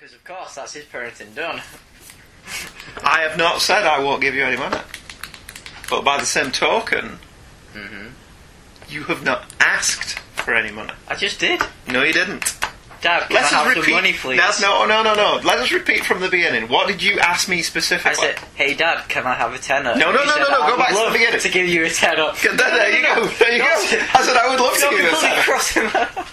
Because of course that's his parenting done. I have not said I won't give you any money. But by the same token, hmm you have not asked for any money. I just did. No, you didn't. Dad, can Let's I some repeat. money, please? That's- no, no, no, no. Let us repeat from the beginning. What did you ask me specifically? I said, "Hey, Dad, can I have a tenner?" No, no, no, no, no, "I go back to the love beginning." To give you a tenner. There, there you go. There you go. I said I would love to give you a tenner.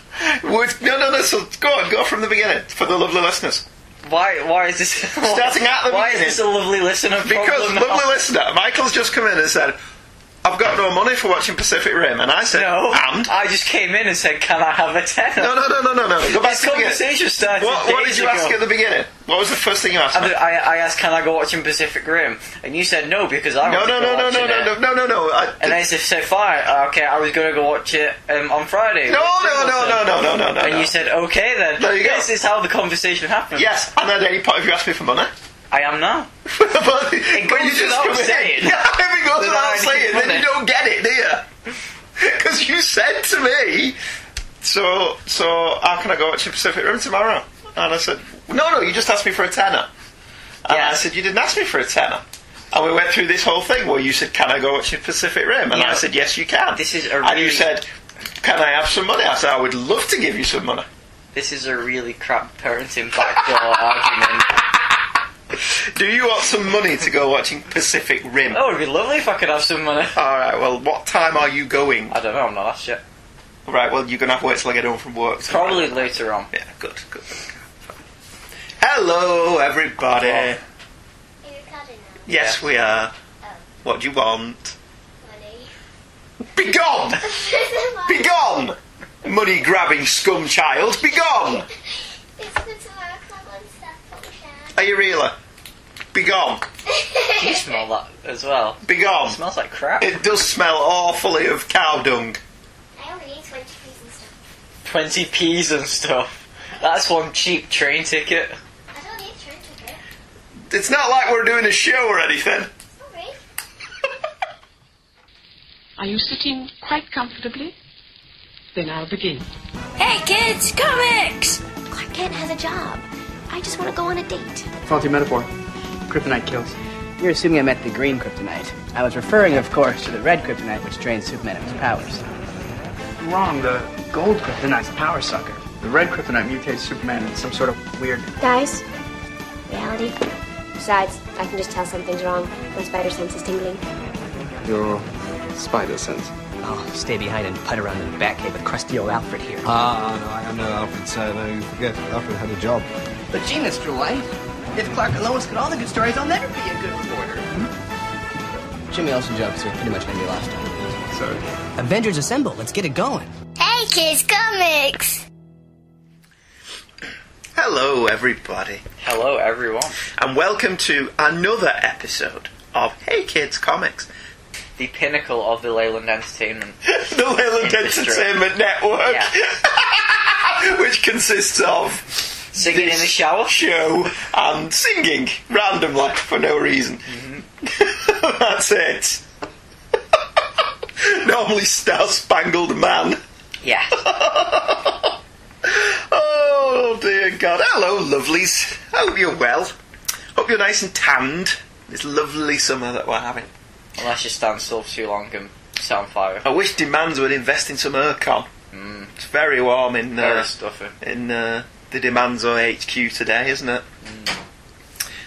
Would- No, no, no. So go on, go from the beginning for the lovely listeners. Why? Why is this? Starting at the Why beginning. is this a lovely listener? Because, now? lovely listener, Michael's just come in and said, I've got no money for watching Pacific Rim. And I said, No, and? I just came in and said, "Can I have a tenner?" No, no, no, no, no, no. Go back This to the beginning. conversation started What, what did days you ask ago. at the beginning? What was the first thing you asked? And me? I, I asked, "Can I go watching Pacific Rim?" And you said no because I No, want no, to go no, no, watching no, no, it. no, no, no, no. I, And I said, fine, uh, okay, I was going to go watch it um, on Friday." no, with no, no, Singleton." no, no, no, no, no. And no. you said, "Okay then." There you go. This is how the conversation happened. yes, and at any point, if you asked me for money, I am now. but, but goes you just without come saying. Yeah, if it goes without saying, then you don't get it, do you? Because you said to me, so, so how can I go watch Pacific Rim tomorrow? And I said, no, no, you just asked me for a tenner. And I said, you didn't ask me for a tenner. And we went through this whole thing where you said, can I go watch Pacific Rim? And Yeah. I said, yes, you can. This is a And you said, can I have some money? I said, I would love to give you some money. This is a really crap parenting backdoor argument. Do you want some money to go watching Pacific Rim? Oh, it'd be lovely if I could have some money. Alright, well, what time are you going? I don't know. I'm not asked yet. Right, well, you're going to have to wait till I get home from work. Probably later on. Yeah, good, good. Hello, everybody. Are you recording now? Yes, we are. What do you want? Money. Be gone! Be gone! Money grabbing scum child, be gone! It's the tomorrow club on Staffordshire. Are you really? Be gone. You smell that as well. Be It gone. smells like crap. It does smell awfully of cow dung. I only need 20 pieces and stuff. 20 p's and stuff. That's one cheap train ticket. I don't need a train ticket. It's not like we're doing a show or anything. Sorry. Are you sitting quite comfortably? Then I'll begin. Hey kids, comics! Clark Kent has a job. I just want to go on a date. Faulty metaphor. Kryptonite kills. You're assuming I meant the green kryptonite. I was referring, of course, to the red kryptonite, which drains Superman of his powers. Wrong. The gold kryptonite's a power sucker. The red kryptonite mutates Superman into some sort of weird. Guys, reality. Besides, I can just tell something's wrong. My spider sense is tingling. Your spider sense. Oh, stay behind and putt around in the Batcave with crusty old Alfred here. Ah, no, I am no Alfred, so no, you forget. Alfred had a job. But gee, Mr. White, if Clark and Lois get all the good stories, I'll never be a good reporter. Jimmy Olsen jokes are pretty much gonna be lost on. Sorry. Avengers Assemble, let's get it going. Hey kids, comics! Hello, everybody, Hello, everyone. and welcome to another episode of Hey Kids Comics, The pinnacle of the Leyland Entertainment. the Leyland Industry. Entertainment Network, Yeah. which consists of Singing in the shower. show and singing randomly for no reason. Mm-hmm. That's it. Normally, Star Spangled Man. Yeah. Oh dear God! Hello, lovelies. I hope you're well. Hope you're nice and tanned. This lovely summer that we're having. Unless you stand still for too long and set on fire. I wish Demands would invest in some aircon. Mm, It's very warm in very uh, stuffy. in uh, the Demanzo HQ today, isn't it?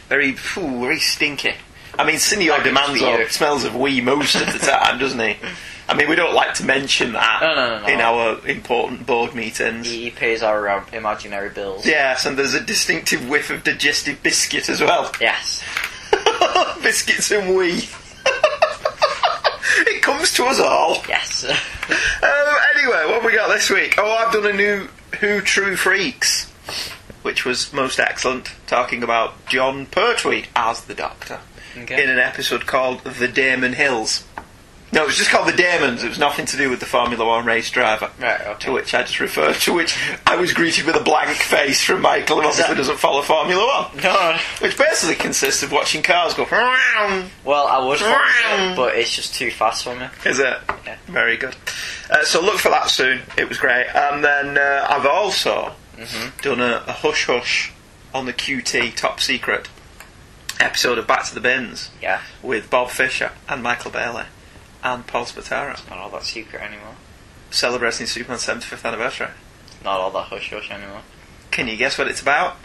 Very, phew, very stinky. I mean, it's Demanzo smells of wee most of the time, doesn't he? I mean, we don't like to mention that No, no, no, in our important board meetings. He, he pays our um, imaginary bills. Yes, and there's a distinctive whiff of digestive biscuit as well. Yes. Biscuits and wee. it comes to us all. Yes. Um, anyway, what have we got this week? Oh, I've done a new Who True Freaks, which was most excellent, talking about Jon Pertwee as the Doctor Okay. in an episode called The Damon Hills. No, it was just called The Damons. It was nothing to do with the Formula One race driver. Right, okay. To which I just referred to which I was greeted with a blank face from Michael, who obviously doesn't follow Formula One. No. Which basically consists of watching cars go. Well, I would it, but it's just too fast for me. Is it? Yeah. Very good. Uh, so look for that soon. It was great. And then uh, I've also Mm-hmm. done a, a hush hush on the QT Top Secret episode of Back to the Bins Yeah. with Bob Fisher and Michael Bailey and Paul Spataro It's Not all that secret anymore. celebrating Superman's 75th anniversary. Not all that hush hush anymore. Can you guess what it's about?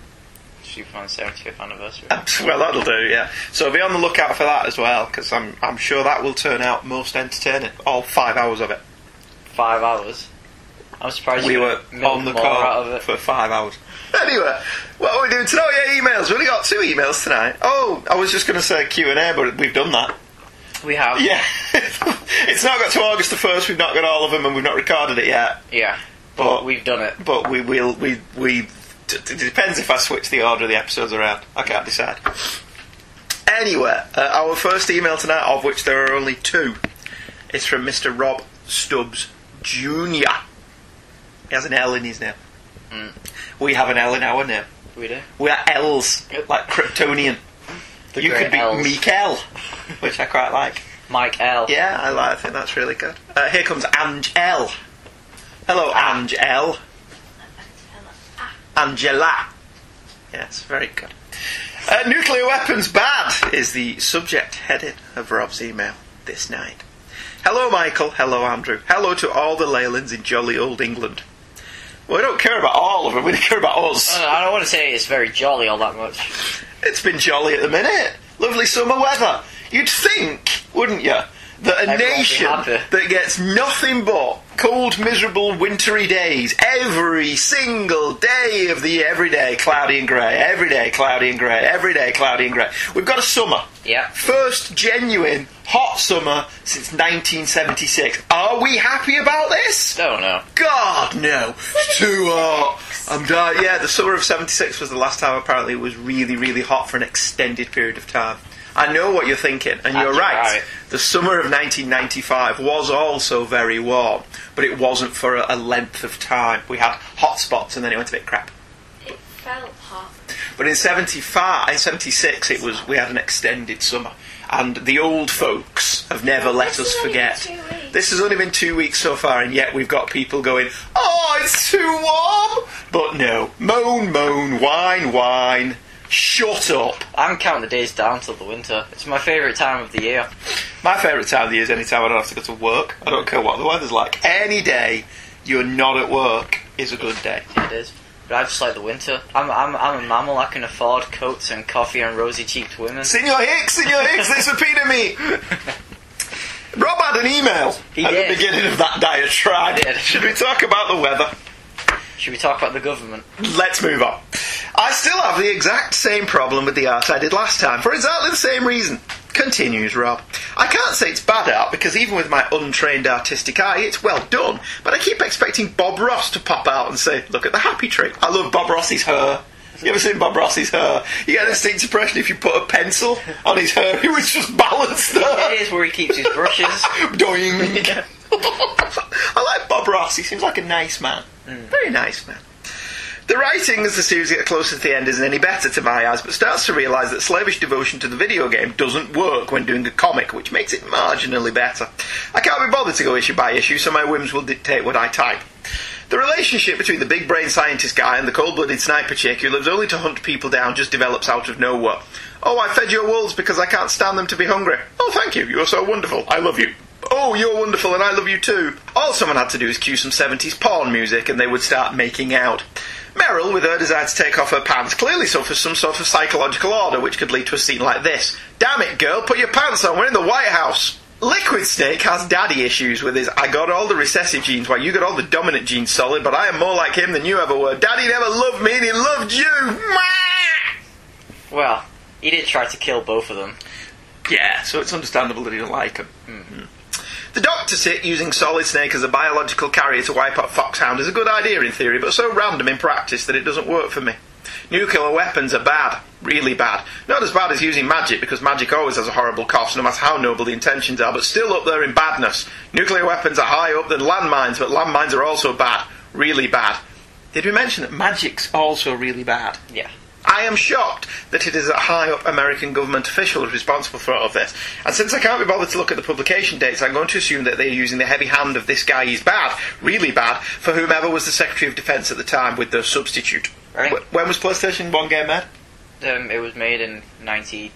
Superman's 75th anniversary. well, that'll do, yeah. So be on the lookout for that as well, because I'm, I'm sure that will turn out most entertaining. All five hours of it. Five hours. I'm surprised we you were on the more out of call it. for five hours. Anyway, what are we doing tonight? Oh, yeah, emails. We only got two emails tonight. Oh, I was just going to say Q and A, but we've done that. We have. Yeah, it's not got to August the first. We've not got all of them, and we've not recorded it yet. Yeah. But- But we've done it. But we will. We we. It depends if I switch the order of the episodes around. I can't decide. Anyway, uh, our first email tonight, of which there are only two, is from Mr. Rob Stubbs Jr. He has an L in his name. Mm. We have an L in our name. We do. We are L's, like Kryptonian. The you great could be Ls. Mikael, which I quite like. Mike L. Yeah, I like. I think that's really good. Uh, here comes Ange L. Hello, Ah. Ange L. Angela. Yes, very good. Uh, nuclear weapons bad is the subject heading of Rob's email this night. Hello, Michael. Hello, Andrew. Hello to all the Leylands in jolly old England. Well, we don't care about all of them. We care about us. Uh, I don't want to say it's very jolly all that much. It's been jolly at the minute. Lovely summer weather. You'd think, wouldn't you, that a Everyone nation that gets nothing but cold, miserable, wintry days every single day of the year, every day cloudy and grey, every day cloudy and grey, every day cloudy and grey. We've got a summer. Yeah. First genuine hot summer since 1976. Are we happy about this? Don't know. God, no. It's too hot. I'm dying. Yeah, the summer of 76 was the last time apparently it was really, really hot for an extended period of time. I know what you're thinking, and you're right. right. The summer of 1995 was also very warm, but it wasn't for a, a length of time. We had hot spots and then it went a bit crap. It felt hot. But in 75, in 76, it was we had an extended summer. And the old folks have never let This us has only been forget. This has only been two weeks so far, and yet we've got people going, Oh, it's too warm! But no. Moan, moan, whine, whine. Shut up. I'm counting the days down till the winter. It's my favourite time of the year. My favourite time of the year is any time I don't have to go to work. I don't care what the weather's like. Any day you're not at work is a good day. It is. But I just like the winter. I'm, I'm, I'm a mammal. I can afford coats and coffee and rosy-cheeked women. Senor Hicks, Senor Hicks, this appeared me. Rob had an email He at did. the beginning of that diatribe. Should we talk about the weather? Should we talk about the government? Let's move on. I still have the exact same problem with the art I did last time for exactly the same reason. Continues Rob. I can't say it's bad art because even with my untrained artistic eye, it's well done. But I keep expecting Bob Ross to pop out and say, "Look at the happy tree." I love Bob Ross's hair. You ever seen Bob Ross's hair? You get a distinct impression if you put a pencil on his hair, he was just balanced there. It is where he keeps his brushes. Doing. I like Bob Ross. He seems like a nice man. Mm. Very nice man. The writing as the series gets closer to the end isn't any better to my eyes, but starts to realise that slavish devotion to the video game doesn't work when doing a comic, which makes it marginally better. I can't be bothered to go issue by issue, so my whims will dictate what I type. The relationship between the big brain scientist guy and the cold blooded sniper chick who lives only to hunt people down just develops out of nowhere. Oh, I fed your wolves because I can't stand them to be hungry. Oh, thank you. You're so wonderful. I love you. Oh, you're wonderful and I love you too. All someone had to do is cue some 70s porn music and they would start making out. Meryl, with her desire to take off her pants, clearly suffers some sort of psychological order which could lead to a scene like this. Damn it, girl, put your pants on, we're in the White House. Liquid Snake has daddy issues with his I got all the recessive genes while you got all the dominant genes solid, but I am more like him than you ever were. Daddy never loved me and he loved you. Well, he did try to kill both of them. Yeah, so it's understandable that he don't like him. Hmm. Hmm. The Doctor sit using Solid Snake as a biological carrier to wipe out Foxhound is a good idea in theory, but so random in practice that it doesn't work for me. Nuclear weapons are bad, really bad. Not as bad as using magic, because magic always has a horrible cost, no matter how noble the intentions are, but still up there in badness. Nuclear weapons are high up than landmines, but landmines are also bad, really bad. Did we mention that magic's also really bad? Yeah. I am shocked that it is a high up American government official responsible for all of this. And since I can't be bothered to look at the publication dates, I'm going to assume that they're using the heavy hand of this guy, he's bad, really bad, for whomever was the Secretary of Defence at the time with the substitute. Think When was PlayStation 1 game made? um, it was made in '99.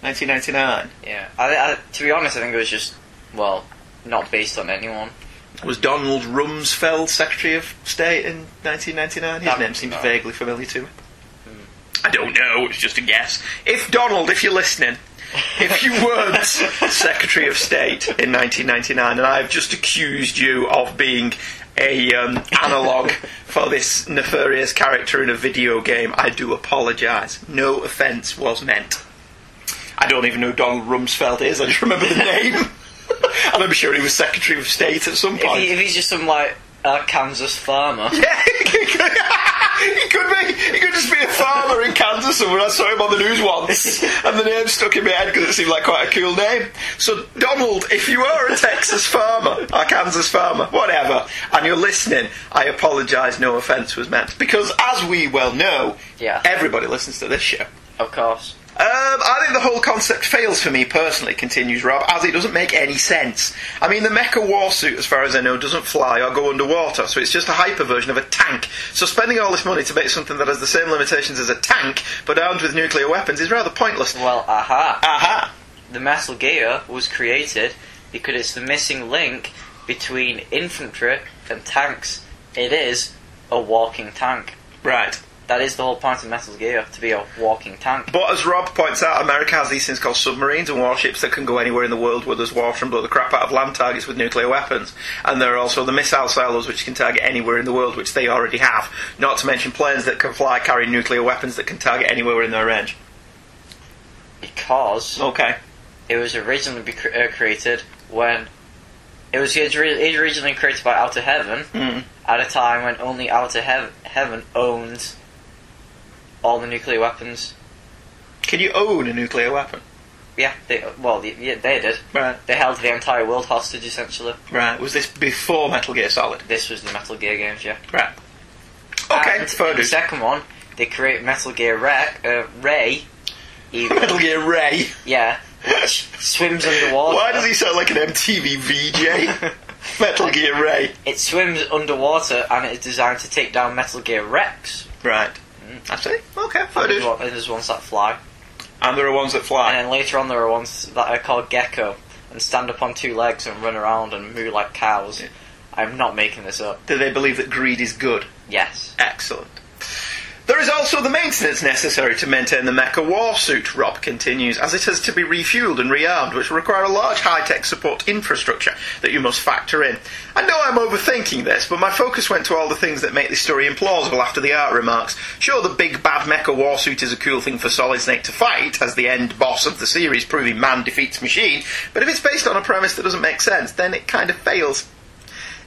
1999. Yeah. I, I, to be honest, I think it was just well, not based on anyone. Was Donald Rumsfeld Secretary of State in 1999? His That- name seems vaguely familiar to me. I don't know, it's just a guess. If Donald, if you're listening, if you weren't Secretary of State in 1999 and I've just accused you of being a um, analogue for this nefarious character in a video game, I do apologise. No offence was meant. I don't even know who Donald Rumsfeld is, I just remember the name. and I'm sure he was Secretary of State at some If, point. he, if he's just some like uh, Kansas farmer, Yeah, he could, he could be. He could just be a farmer in Kansas somewhere. I saw him on the news once, and the name stuck in my head because it seemed like quite a cool name. So, Donald, if you are a Texas farmer, a Kansas farmer, whatever, and you're listening, I apologise. No offence was meant because, as we well know, Yeah. everybody listens to this show. of course. Um, I think the whole concept fails for me personally, continues Rob, as it doesn't make any sense. I mean, the mecha war suit, as far as I know, doesn't fly or go underwater, so it's just a hyper version of a tank. So spending all this money to make something that has the same limitations as a tank, but armed with nuclear weapons, is rather pointless. Well, aha. Aha! The Metal Gear was created because it's the missing link between infantry and tanks. It is a walking tank. Right. That is the whole point of Metal Gear, to be a walking tank. But as Rob points out, America has these things called submarines and warships that can go anywhere in the world where there's water and blow the crap out of land targets with nuclear weapons. And there are also the missile silos which can target anywhere in the world, which they already have. Not to mention planes that can fly carrying nuclear weapons that can target anywhere in their range. Because Okay. it was originally uh, created when it was originally created by Outer Heaven Mm. at a time when only Outer Heav- Heaven owned all the nuclear weapons. Can you own a nuclear weapon? Yeah, they well yeah, they did. Right. They held the entire world hostage essentially. Right. Was this before Metal Gear Solid? This was the Metal Gear games, yeah. Right. Okay, And in the second one, they create Metal Gear Ra- uh, Ray. even- Metal Gear Ray. yeah, which swims underwater. Why does he sound like an MTV VJ? Metal Gear Ray. It swims underwater and it is designed to take down Metal Gear Rex. Right. I see. Okay, fair And there's, dues. one, and there's ones that fly. And there are ones that fly. And then later on, there are ones that are called Gecko and stand up on two legs and run around and moo like cows. I'm not making this up. Do they believe that greed is good? Yes. Excellent. There is also the maintenance necessary to maintain the mecha war suit, Rob continues, as it has to be refueled and rearmed, which will require a large high-tech support infrastructure that you must factor in. I know I'm overthinking this, but my focus went to all the things that make this story implausible after the art remarks. Sure, the big bad mecha war suit is a cool thing for Solid Snake to fight, as the end boss of the series proving man defeats machine, but if it's based on a premise that doesn't make sense, then it kind of fails.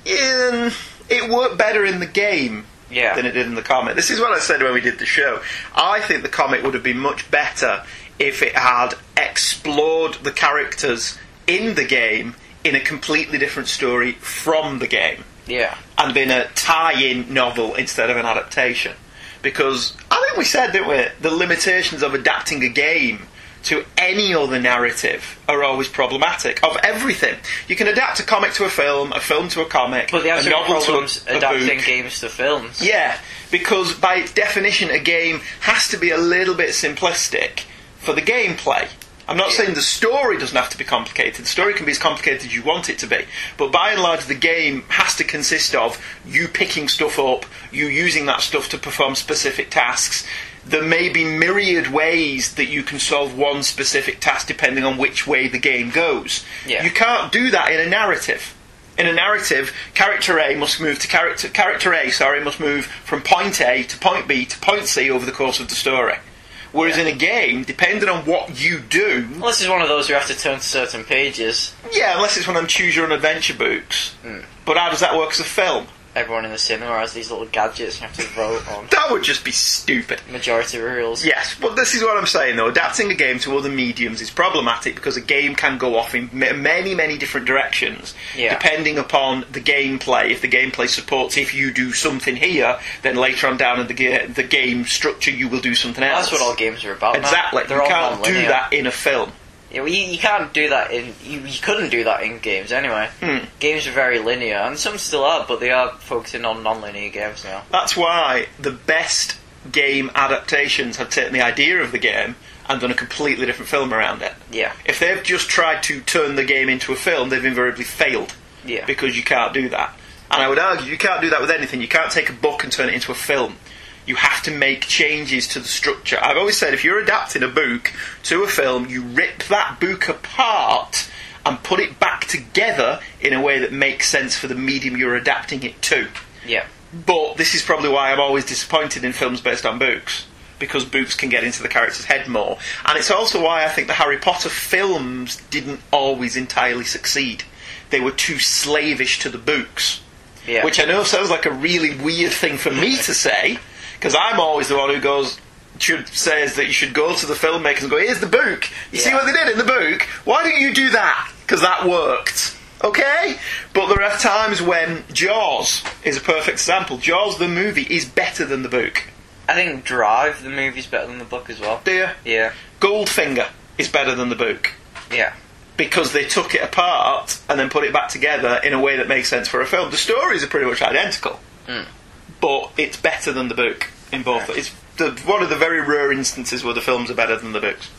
Yeah, it worked better in the game Yeah. than it did in the comic. This is what I said when we did the show. I think the comic would have been much better if it had explored the characters in the game in a completely different story from the game Yeah. and been a tie-in novel instead of an adaptation. Because I think we said, didn't we, the limitations of adapting a game to any other narrative are always problematic. Of everything, you can adapt a comic to a film, a film to a comic, But they have a novel problems to a, a adapting book. games to films. Yeah, because by definition, a game has to be a little bit simplistic for the gameplay. I'm not saying the story doesn't have to be complicated. The story can be as complicated as you want it to be. But by and large, the game has to consist of you picking stuff up, you using that stuff to perform specific tasks. There may be myriad ways that you can solve one specific task depending on which way the game goes. Yeah. You can't do that in a narrative in a narrative, character A must move to character character A, sorry, must move from point A to point B to point C over the course of the story. Whereas in a game, depending on what you do, this is one of those you have to turn to certain pages. yeah, unless it's one of them choose your own adventure books. Hmm. But how does that work as a film? Everyone in the cinema has these little gadgets you have to vote on. That would just be stupid. Majority rules. Yes, but this is what I'm saying though. Adapting a game to other mediums is problematic because a game can go off in ma- many, many different directions Yeah. depending upon the gameplay. If the gameplay supports, if you do something here, then later on down in the, ga- the game structure, you will do something else. That's what all games are about. Exactly. They're you can't do that in a film. Yeah, well, you, you can't do that in. You, you couldn't do that in games anyway. Hmm. Games are very linear, and some still are, but they are focusing on non-linear games now. That's why the best game adaptations have taken the idea of the game and done a completely different film around it. Yeah, If they've just tried to turn the game into a film, they've invariably failed yeah, because you can't do that. And I would argue you can't do that with anything. You can't take a book and turn it into a film. You have to make changes to the structure. I've always said if you're adapting a book to a film, you rip that book apart and put it back together in a way that makes sense for the medium you're adapting it to. yeah, But this is probably why I'm always disappointed in films based on books. Because books can get into the character's head more. And it's also why I think the Harry Potter films didn't always entirely succeed. They were too slavish to the books. yeah. Which I know sounds like a really weird thing for me to say, because I'm always the one who goes, should says that you should go to the filmmakers and go, here's the book. You see what they did in the book? Why don't you do that? Because that worked. Okay? But there are times when Jaws is a perfect example. Jaws, the movie, is better than the book. I think Drive, the movie's better than the book as well. Do you? Yeah, Goldfinger is better than the book. yeah, Because they took it apart and then put it back together in a way that makes sense for a film. The stories are pretty much identical, Mm. But it's better than the book in both. It's the, one of the very rare instances where the films are better than the books.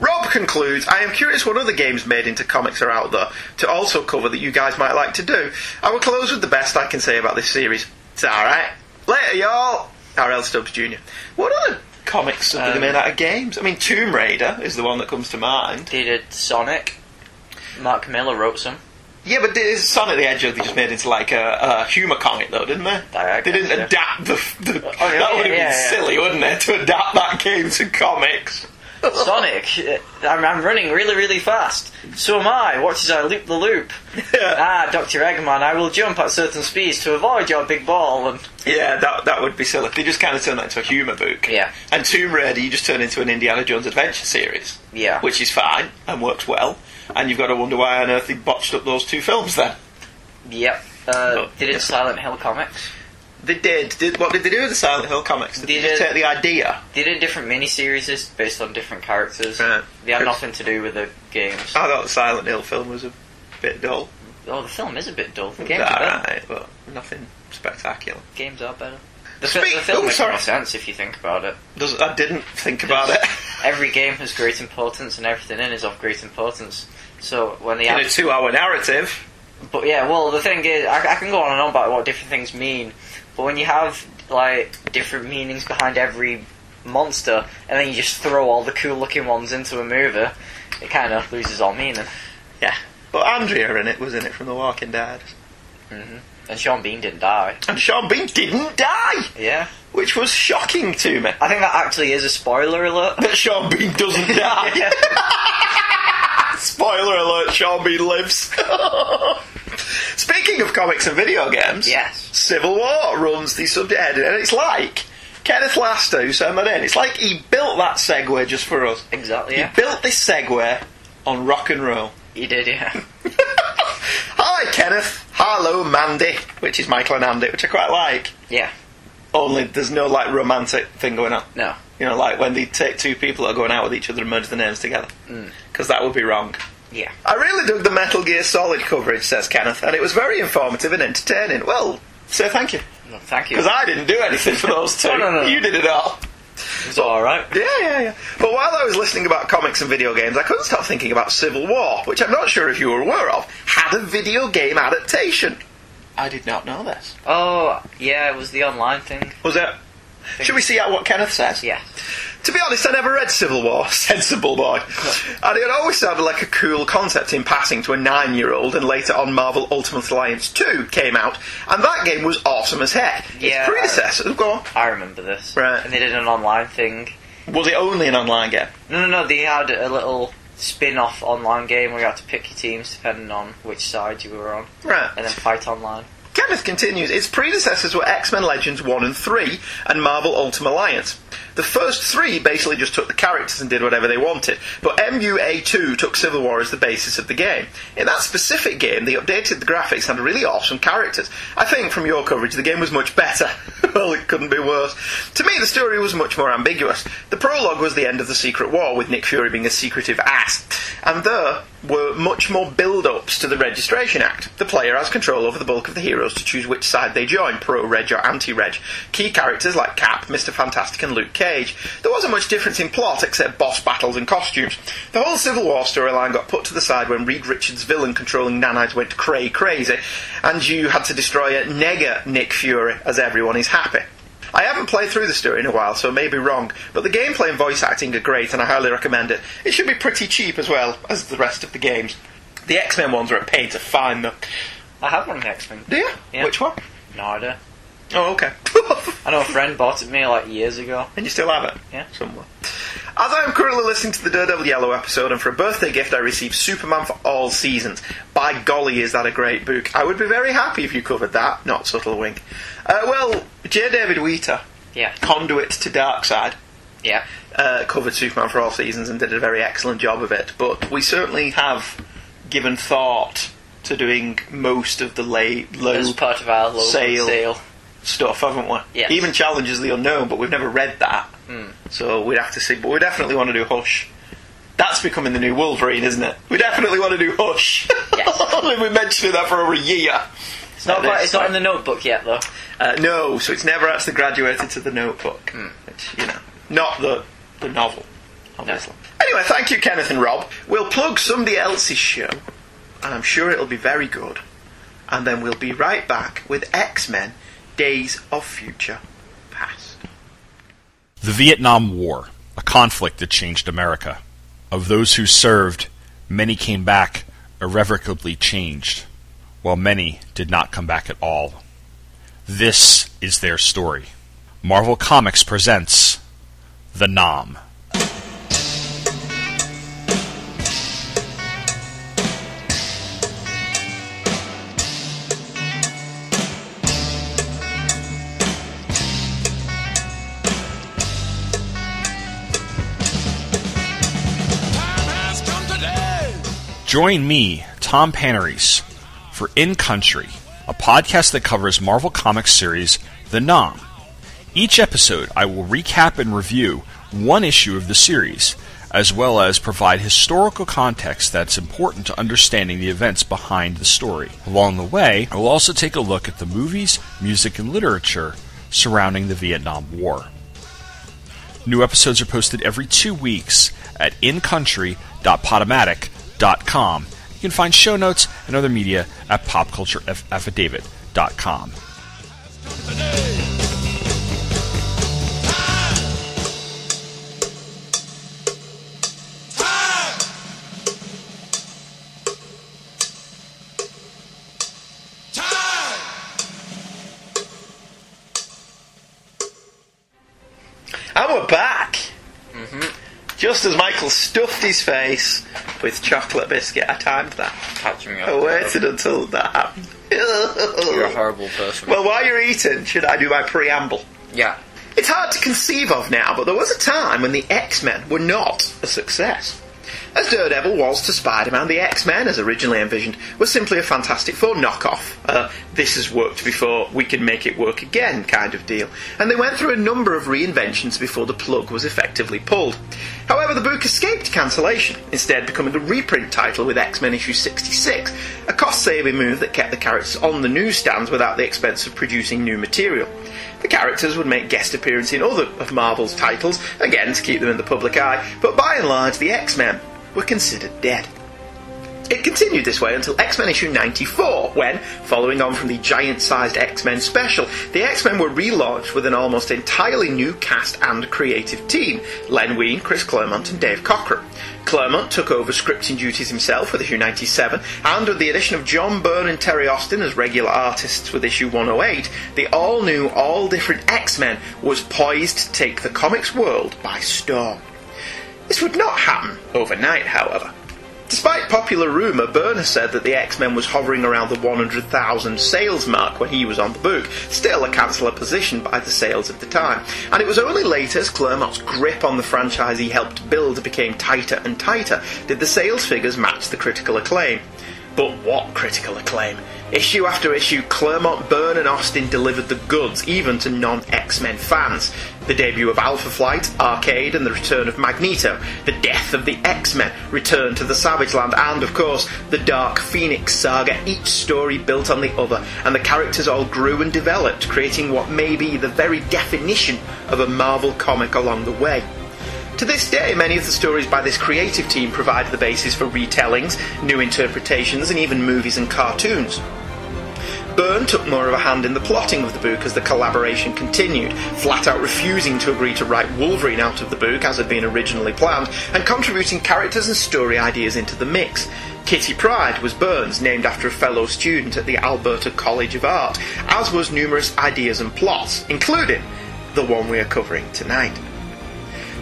Rob concludes, I am curious what other games made into comics are out there to also cover that you guys might like to do. I will close with the best I can say about this series. It's alright. Later, y'all. R.L. Stubbs Jr. What other comics have they Um, made out of games? I mean, Tomb Raider is the one that comes to mind. they did Sonic. Mark Millar wrote some. Yeah, but did- Sonic the Hedgehog they just made into like a, a humour comic though, didn't they? I they didn't adapt the. the Oh, yeah, that would have yeah, been yeah. silly, wouldn't it, to adapt that game to comics? Sonic, uh, I'm, I'm running really, really fast. So am I. Watch as I loop the loop. ah, Dr. Eggman, I will jump at certain speeds to avoid your big ball. And Yeah, that that would be silly. They just kind of turn that into a humour book. Yeah. And Tomb Raider, you just turn into an Indiana Jones adventure series, yeah, which is fine and works well. And you've got to wonder why on earth they botched up those two films then. yep. Uh, they did yeah. Silent Hill comics. They did. did what did they do with the Silent Hill comics? Did They they, just did- take the idea? They did different mini-series based on different characters. Right. They had nothing to do with the games. I thought the Silent Hill film was a bit dull. Oh, the film is a bit dull. The games are better. Alright, but nothing spectacular. Games are better. The, fi- Speak- the film oh, makes sorry. more sense if you think about it. Does, I didn't think about it. Every game has great importance, and everything in is of great importance. So when they In a two-hour narrative, But yeah, well, the thing is, I, I can go on and on about what different things mean, but when you have like different meanings behind every monster, and then you just throw all the cool-looking ones into a movie, it kind of loses all meaning. yeah. But Andrea in it was in it from The Walking Dead, mm-hmm. And Sean Bean didn't die. and Sean Bean didn't die, Yeah, which was shocking to me. I think that actually is a spoiler alert. That Sean Bean doesn't die. Spoiler alert: Sean Bean lives. Speaking of comics and video games, Yes. Civil War runs the subject heading, and it's like Kenneth Laster who sent that in. It's like he built that segue just for us. Exactly. He built this segue on rock and roll. He did. Yeah. Hi, Kenneth. Hello, Mandy, which is Michael and Andy, which I quite like. Yeah. Only there's no like romantic thing going on. No. You know, like when they take two people that are going out with each other and merge the names together. Mm. Because that would be wrong. Yeah. I really dug the Metal Gear Solid coverage, says Kenneth, and it was very informative and entertaining. Well, say thank you. No, thank you. Because I didn't do anything for those two. No, no, no. You did it all. It's all right. Yeah, yeah, yeah. But while I was listening about comics and video games, I couldn't stop thinking about Civil War, which I'm not sure if you were aware of, had a video game adaptation. I did not know this. Oh, yeah, it was the online thing. Was it? Should we see out what Kenneth says? Yeah. To be honest, I never read Civil War, sensible boy. and it always sounded like a cool concept in passing to a nine year old, and later on Marvel Ultimate Alliance 2 came out, and that game was awesome as heck. Yeah, Its predecessor, go on. I remember this. Right. And they did an online thing. Was it only an online game? No, no, no. They had a little spin-off online game where you had to pick your teams depending on which side you were on, Right. and then fight online. Kenneth continues, its predecessors were X Men Legends 1 and 3 and Marvel Ultimate Alliance. The first three basically just took the characters and did whatever they wanted, but MUA2 took Civil War as the basis of the game. In that specific game, they updated the graphics and had really awesome characters. I think from your coverage, the game was much better. well, it couldn't be worse. To me, the story was much more ambiguous. The prologue was the end of the Secret War, with Nick Fury being a secretive ass, and there were much more build-ups to the Registration Act. The player has control over the bulk of the heroes to choose which side they join, pro-reg or anti-reg. Key characters like Cap, Mr. Fantastic and Luke Cage. There wasn't much difference in plot except boss battles and costumes. The whole Civil War storyline got put to the side when Reed Richards' villain controlling nanites went cray crazy, and you had to destroy a nega Nick Fury as everyone is happy. I haven't played through the story in a while, so I may be wrong, but the gameplay and voice acting are great, and I highly recommend it. It should be pretty cheap as well as the rest of the games. The X Men ones are a pain to find, though. I have one of the X Men. Do you? Yeah. Which one? No idea. Oh, okay. I know a friend bought it me like years ago. and you still have it? Yeah. Somewhere. As I am currently listening to the Daredevil Yellow episode, and for a birthday gift, I received Superman for All Seasons. By golly, is that a great book? I would be very happy if you covered that. Not subtle wink. Uh, well, J. David Wheater, Yeah. conduit to Darkseid, Yeah. uh, covered Superman for All Seasons and did a very excellent job of it. But we certainly have given thought to doing most of the late, low As part of our local Sale. sale. Stuff, haven't we? Yes. Even Challenges the Unknown, but we've never read that. So we'd have to see. But we definitely want to do Hush. That's becoming the new Wolverine, isn't it? We definitely want to do Hush. Yes. We've been mentioning that for over a year. It's not, quite, it's not in the notebook yet, though. Uh, no, so it's never actually graduated to the notebook. Which, you know, not the, the novel, obviously. Anyway, thank you, Kenneth and Rob. We'll plug somebody else's show, and I'm sure it'll be very good. And then we'll be right back with X Men Days of Future Past. The Vietnam War, a conflict that changed America. Of those who served, many came back irrevocably changed, while many did not come back at all. This is their story. Marvel Comics presents The Nam. Join me, Tom Panarese, for In Country, a podcast that covers Marvel Comics series The Nam. Each episode, I will recap and review one issue of the series, as well as provide historical context that's important to understanding the events behind the story. Along the way, I will also take a look at the movies, music, and literature surrounding the Vietnam War. New episodes are posted every two weeks at incountry.podomatic.com. You can find show notes and other media at popcultureaffidavit.com. And Just as Michael stuffed his face with chocolate biscuit, I timed that. Catching me up. I waited until that happened. You're a horrible person. Well, while you're eating, should I do my preamble? yeah. It's hard to conceive of now, but there was a time when the X Men were not a success. As Daredevil was to Spider Man, the X Men, as originally envisioned, was simply a Fantastic Four knockoff. Uh, this has worked before, we can make it work again kind of deal. And they went through a number of reinventions before the plug was effectively pulled. However, the book escaped cancellation, instead becoming a reprint title with X Men issue 66, a cost saving move that kept the characters on the newsstands without the expense of producing new material. The characters would make guest appearances in other of Marvel's titles, again to keep them in the public eye, but by and large the X-Men were considered dead. It continued this way until X Men issue 94, when, following on from the giant sized X Men special, the X Men were relaunched with an almost entirely new cast and creative team Len Wein, Chris Claremont, and Dave Cockrum. Claremont took over scripting duties himself with issue 97, and with the addition of John Byrne and Terry Austin as regular artists with issue 108, the all new, all different X Men was poised to take the comics world by storm. This would not happen overnight, however. Despite popular rumour, Byrne has said that the X-Men was hovering around the 100,000 sales mark when he was on the book, still a canceller position by the sales of the time. And it was only later, as Claremont's grip on the franchise he helped build became tighter and tighter, did the sales figures match the critical acclaim. But what critical acclaim? Issue after issue, Claremont, Byrne, and Austin delivered the goods, even to non X Men fans. The debut of Alpha Flight, Arcade, and the return of Magneto, the death of the X Men, return to the Savage Land, and of course, the Dark Phoenix saga, each story built on the other, and the characters all grew and developed, creating what may be the very definition of a Marvel comic along the way. To this day, many of the stories by this creative team provide the basis for retellings, new interpretations, and even movies and cartoons. Byrne took more of a hand in the plotting of the book as the collaboration continued, flat out refusing to agree to write Wolverine out of the book as had been originally planned, and contributing characters and story ideas into the mix. Kitty Pryde was Byrne's, named after a fellow student at the Alberta College of Art, as was numerous ideas and plots, including the one we are covering tonight.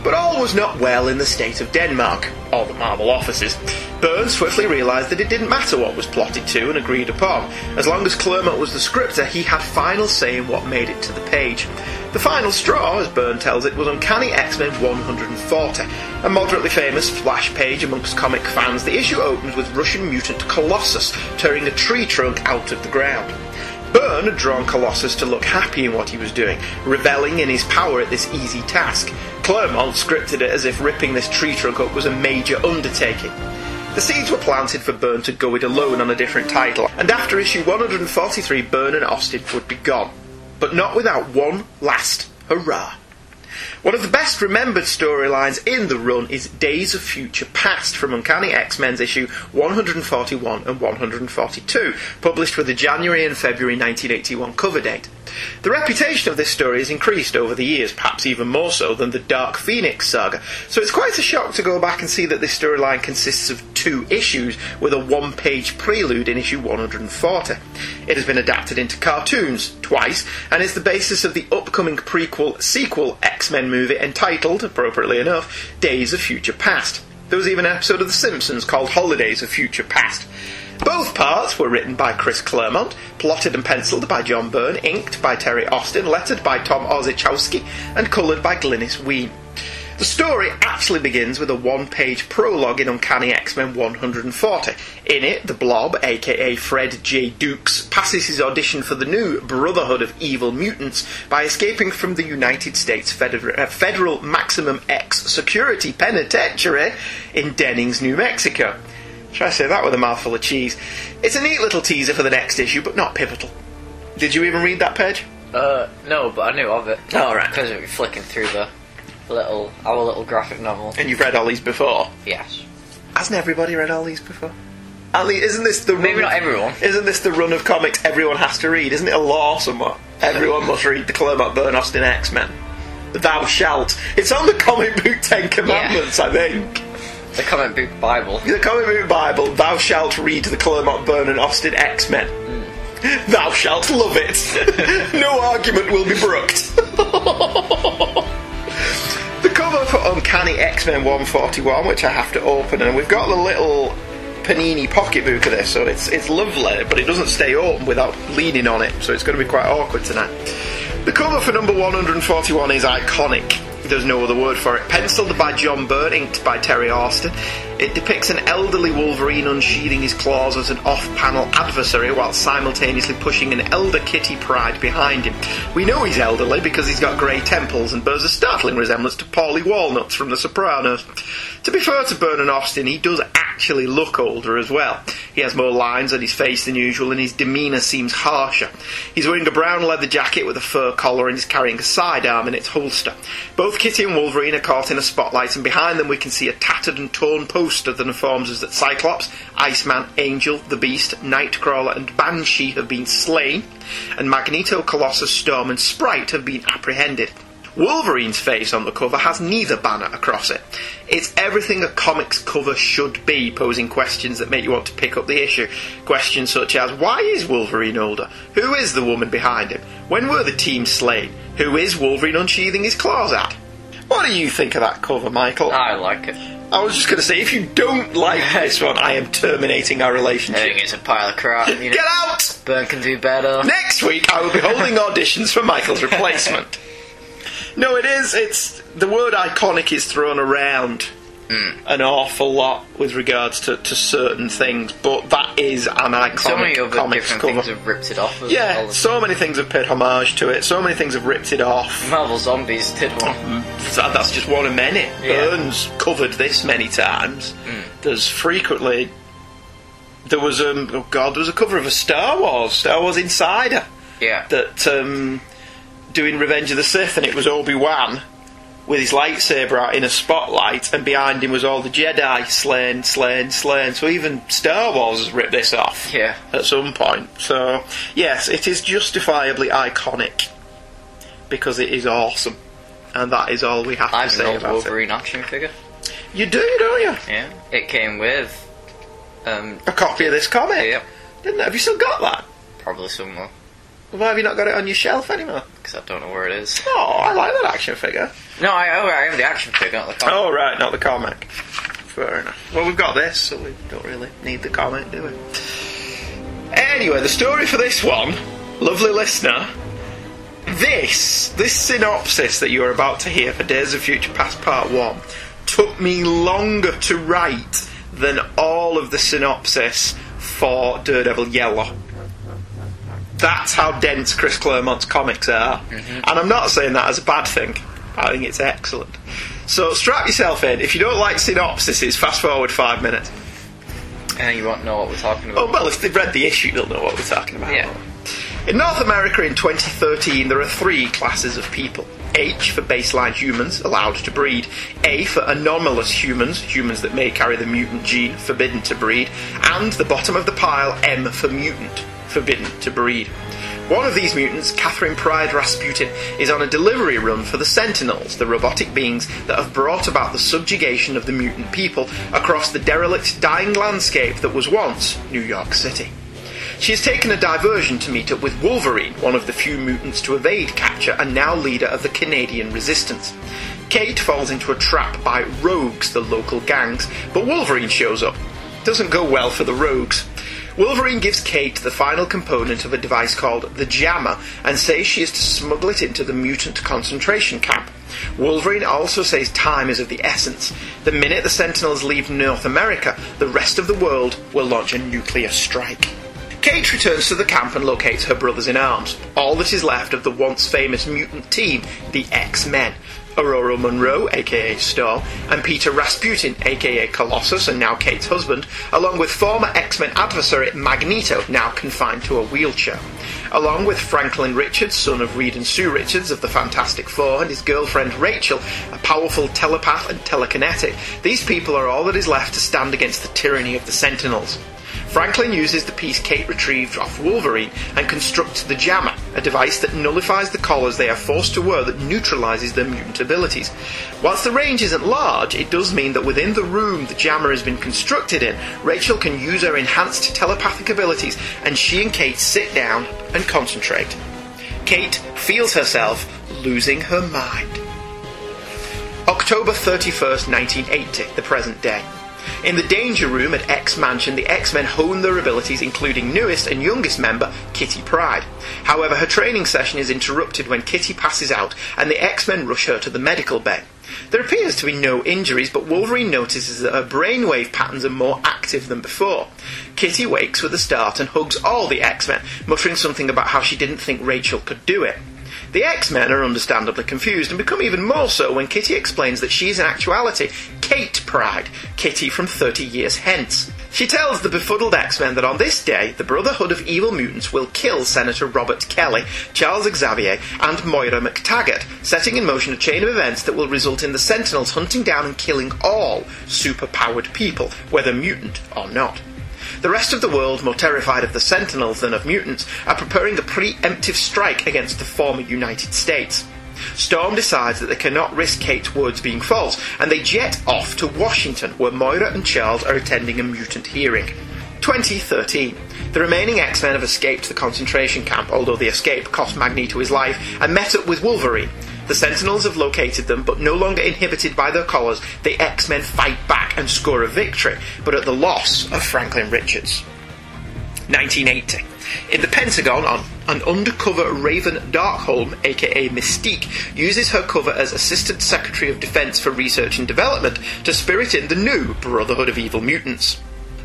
But all was not well in the state of Denmark, or the Marvel offices. Byrne swiftly realised that it didn't matter what was plotted to and agreed upon. As long as Claremont was the scripter, he had final say in what made it to the page. The final straw, as Byrne tells it, was Uncanny X-Men 140, a moderately famous flash page amongst comic fans. The issue opens with Russian mutant Colossus tearing a tree trunk out of the ground. Byrne had drawn Colossus to look happy in what he was doing, reveling in his power at this easy task. Claremont scripted it as if ripping this tree trunk up was a major undertaking. The seeds were planted for Byrne to go it alone on a different title, and after issue 143, Byrne and Austin would be gone. But not without one last hurrah. One of the best remembered storylines in the run is Days of Future Past from Uncanny X-Men's issue 141 and 142, published with a January and February 1981 cover date. The reputation of this story has increased over the years, perhaps even more so than the Dark Phoenix saga, so it's quite a shock to go back and see that this storyline consists of two issues with a one page prelude in issue 140. It has been adapted into cartoons twice and is the basis of the upcoming prequel sequel X Men movie entitled, appropriately enough, Days of Future Past. There was even an episode of The Simpsons called Holidays of Future Past. Both parts were written by Chris Claremont, plotted and penciled by John Byrne, inked by Terry Austin, lettered by Tom Orzechowski, and coloured by Glynis Wein. The story actually begins with a one page prologue in Uncanny X Men 140. In it, the Blob, aka Fred J. Dukes, passes his audition for the new Brotherhood of Evil Mutants by escaping from the United States uh, Federal Maximum X Security Penitentiary in Dennings, New Mexico. Should I say that with a mouthful of cheese? It's a neat little teaser for the next issue, but not pivotal. Did you even read that page? Uh, no, but I knew of it. Oh, right. Because we were flicking through the little, our little graphic novel. And you've read all these before? Yes. Hasn't everybody read all these before? Ali, isn't this the Maybe run not of- everyone. Isn't this the run of comics everyone has to read? Isn't it a law somewhat? Everyone must read the Claremont Byrne Austin X Men. Thou shalt. It's on the comic book Ten Commandments, I think. The comic book Bible. The comic book Bible. Thou shalt read the Claremont Byrne and Austin X Men. Hmm. Thou shalt love it. no argument will be brooked. the cover for Uncanny X Men 141, which I have to open, and we've got the little Panini pocketbook of this, so it's it's lovely, but it doesn't stay open without leaning on it, so it's going to be quite awkward tonight. The cover for number 141 is iconic. There's no other word for it. Penciled by John Byrne, inked by Terry Austin. It depicts an elderly Wolverine unsheathing his claws as an off-panel adversary while simultaneously pushing an elder Kitty Pryde behind him. We know he's elderly because he's got grey temples and bears a startling resemblance to Paulie Walnuts from The Sopranos. To be fair to Byrne and Austin, he does actually look older as well. He has more lines on his face than usual and his demeanour seems harsher. He's wearing a brown leather jacket with a fur collar and he's carrying a sidearm in its holster. Both Kitty and Wolverine are caught in a spotlight and behind them we can see a tattered and torn poster that informs us that Cyclops, Iceman, Angel, the Beast, Nightcrawler and Banshee have been slain and Magneto, Colossus, Storm and Sprite have been apprehended. Wolverine's face on the cover has neither banner across it. It's everything a comics cover should be, posing questions that make you want to pick up the issue. Questions such as why is Wolverine older? Who is the woman behind him? When were the teams slain? Who is Wolverine unsheathing his claws at? What do you think of that cover, Michael? I like it. I was just going to say, if you don't like this one, I am terminating our I relationship. think it's a pile of crap. You know, Get out! Byrne can do better. Next week, I will be holding auditions for Michael's replacement. No, it is. It's the word iconic is thrown around Hmm. an awful lot with regards to, to certain things, but that is an iconic So many other comics different cover. things have ripped it off. As yeah, well. so many things have paid homage to it. So many things have ripped it off. Marvel Zombies did one. So that's just one of many. Yeah. Byrne's covered this many times. Mm. There's frequently. There was um oh god, there was a cover of a Star Wars, Star Wars Insider, Yeah. that um doing Revenge of the Sith, and it was Obi Wan with his lightsaber out in a spotlight, and behind him was all the Jedi slain, slain, slain. So even Star Wars has ripped this off Yeah. at some point. So yes, it is justifiably iconic because it is awesome, and that is all we have I to say an old about Wolverine action figure. You do, don't you? Yeah. It came with. Um, A copy of this comic. Yep. Didn't it? Have you still got that? probably somewhere. Why have you not got it on your shelf anymore? Because I don't know where it is. Oh, I like that action figure. No, I, oh, I have the action figure, not the comic. Oh, right, not the comic. Fair enough. Well, we've got this, so we don't really need the comic, do we? Anyway, the story for this one, lovely listener, this, this synopsis that you're about to hear for Days of Future Past Part 1 took me longer to write than all of the synopsis for Daredevil Yellow. That's how dense Chris Claremont's comics are. Mm-hmm. And I'm not saying that as a bad thing. I think it's excellent. So strap yourself in. If you don't like synopsises, fast forward five minutes. And you won't know what we're talking about. Oh, well, if they've read the issue, they'll know what we're talking about. Yeah. In North America in 2013, there are three classes of people. H for baseline humans, allowed to breed. A for anomalous humans, humans that may carry the mutant gene, forbidden to breed. And the bottom of the pile, M for mutant, forbidden to breed. One of these mutants, Catherine Pryde Rasputin, is on a delivery run for the Sentinels, the robotic beings that have brought about the subjugation of the mutant people across the derelict, dying landscape that was once New York City. She has taken a diversion to meet up with Wolverine, one of the few mutants to evade capture and now leader of the Canadian resistance. Kate falls into a trap by Rogues, the local gangs, but Wolverine shows up. Doesn't go well for the Rogues. Wolverine gives Kate the final component of a device called the Jammer and says she is to smuggle it into the mutant concentration camp. Wolverine also says time is of the essence. The minute the Sentinels leave North America, the rest of the world will launch a nuclear strike. Kate returns to the camp and locates her brothers in arms. All that is left of the once famous mutant team, the X-Men. Aurora Munroe, aka Star, and Peter Rasputin, aka Colossus and now Kate's husband, along with former X-Men adversary Magneto, now confined to a wheelchair. Along with Franklin Richards, son of Reed and Sue Richards of the Fantastic Four, and his girlfriend Rachel, a powerful telepath and telekinetic, these people are all that is left to stand against the tyranny of the Sentinels. Franklin uses the piece Kate retrieved off Wolverine and constructs the Jammer, a device that nullifies the collars they are forced to wear that neutralizes their mutant abilities. Whilst the range isn't large, it does mean that within the room the Jammer has been constructed in, Rachel can use her enhanced telepathic abilities and she and Kate sit down and concentrate. Kate feels herself losing her mind. October 31st, 1980, the present day. In the Danger Room at X Mansion, the X Men hone their abilities, including newest and youngest member, Kitty Pryde. However, her training session is interrupted when Kitty passes out and the X Men rush her to the medical bay. There appears to be no injuries, but Wolverine notices that her brainwave patterns are more active than before. Kitty wakes with a start and hugs all the X Men, muttering something about how she didn't think Rachel could do it. The X-Men are understandably confused and become even more so when Kitty explains that she is in actuality Kate Pryde, Kitty from 30 years hence. She tells the befuddled X-Men that on this day, the Brotherhood of Evil Mutants will kill Senator Robert Kelly, Charles Xavier, and Moira McTaggart, setting in motion a chain of events that will result in the Sentinels hunting down and killing all superpowered people, whether mutant or not. The rest of the world, more terrified of the Sentinels than of mutants, are preparing a preemptive strike against the former United States. Storm decides that they cannot risk Kate's words being false, and they jet off to Washington, where Moira and Charles are attending a mutant hearing. 2013. The remaining X-Men have escaped the concentration camp, although the escape cost Magneto his life, and met up with Wolverine. The Sentinels have located them, but no longer inhibited by their collars, the X Men fight back and score a victory, but at the loss of Franklin Richards. 1980. In the Pentagon, an undercover Raven Darkholme, aka Mystique, uses her cover as Assistant Secretary of Defense for Research and Development to spirit in the new Brotherhood of Evil Mutants.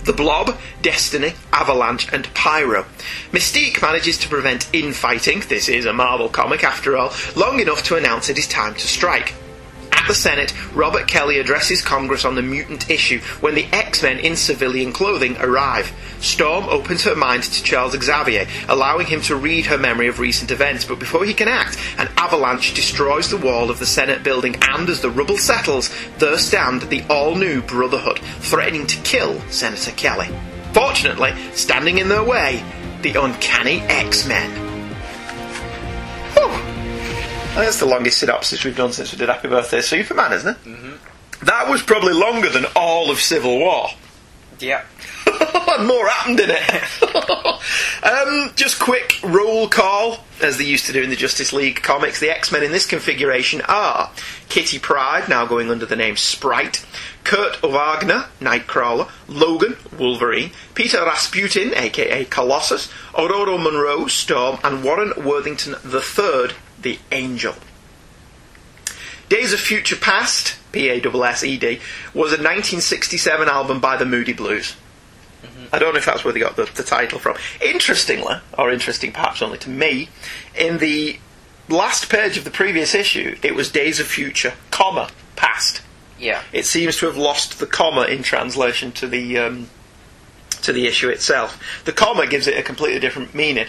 The Blob, Destiny, Avalanche, and Pyro. Mystique manages to prevent infighting, this is a Marvel comic after all, long enough to announce it is time to strike. At the Senate, Robert Kelly addresses Congress on the mutant issue when the X Men in civilian clothing arrive. Storm opens her mind to Charles Xavier, allowing him to read her memory of recent events, but before he can act, an avalanche destroys the wall of the Senate building, and as the rubble settles, there stand the all new Brotherhood, threatening to kill Senator Kelly. Fortunately, standing in their way, the uncanny X Men. I think that's the longest synopsis we've done since we did Happy Birthday Superman, isn't it? Mm-hmm. That was probably longer than all of Civil War. Yeah. More happened in it. um, just quick roll call, as they used to do in the Justice League comics. The X Men in this configuration are Kitty Pryde, now going under the name Sprite, Kurt Wagner, Nightcrawler, Logan, Wolverine, Peter Rasputin, aka Colossus, Aurora Munroe, Storm, and Warren Worthington III, the Angel. Days of Future Past, P A S S E D, was a 1967 album by the Moody Blues. I don't know if that's where they got the, the title from. Interestingly, or interesting perhaps only to me, in the last page of the previous issue, it was Days of Future, comma, past. Yeah. It seems to have lost the comma in translation to the um, to the issue itself. The comma gives it a completely different meaning,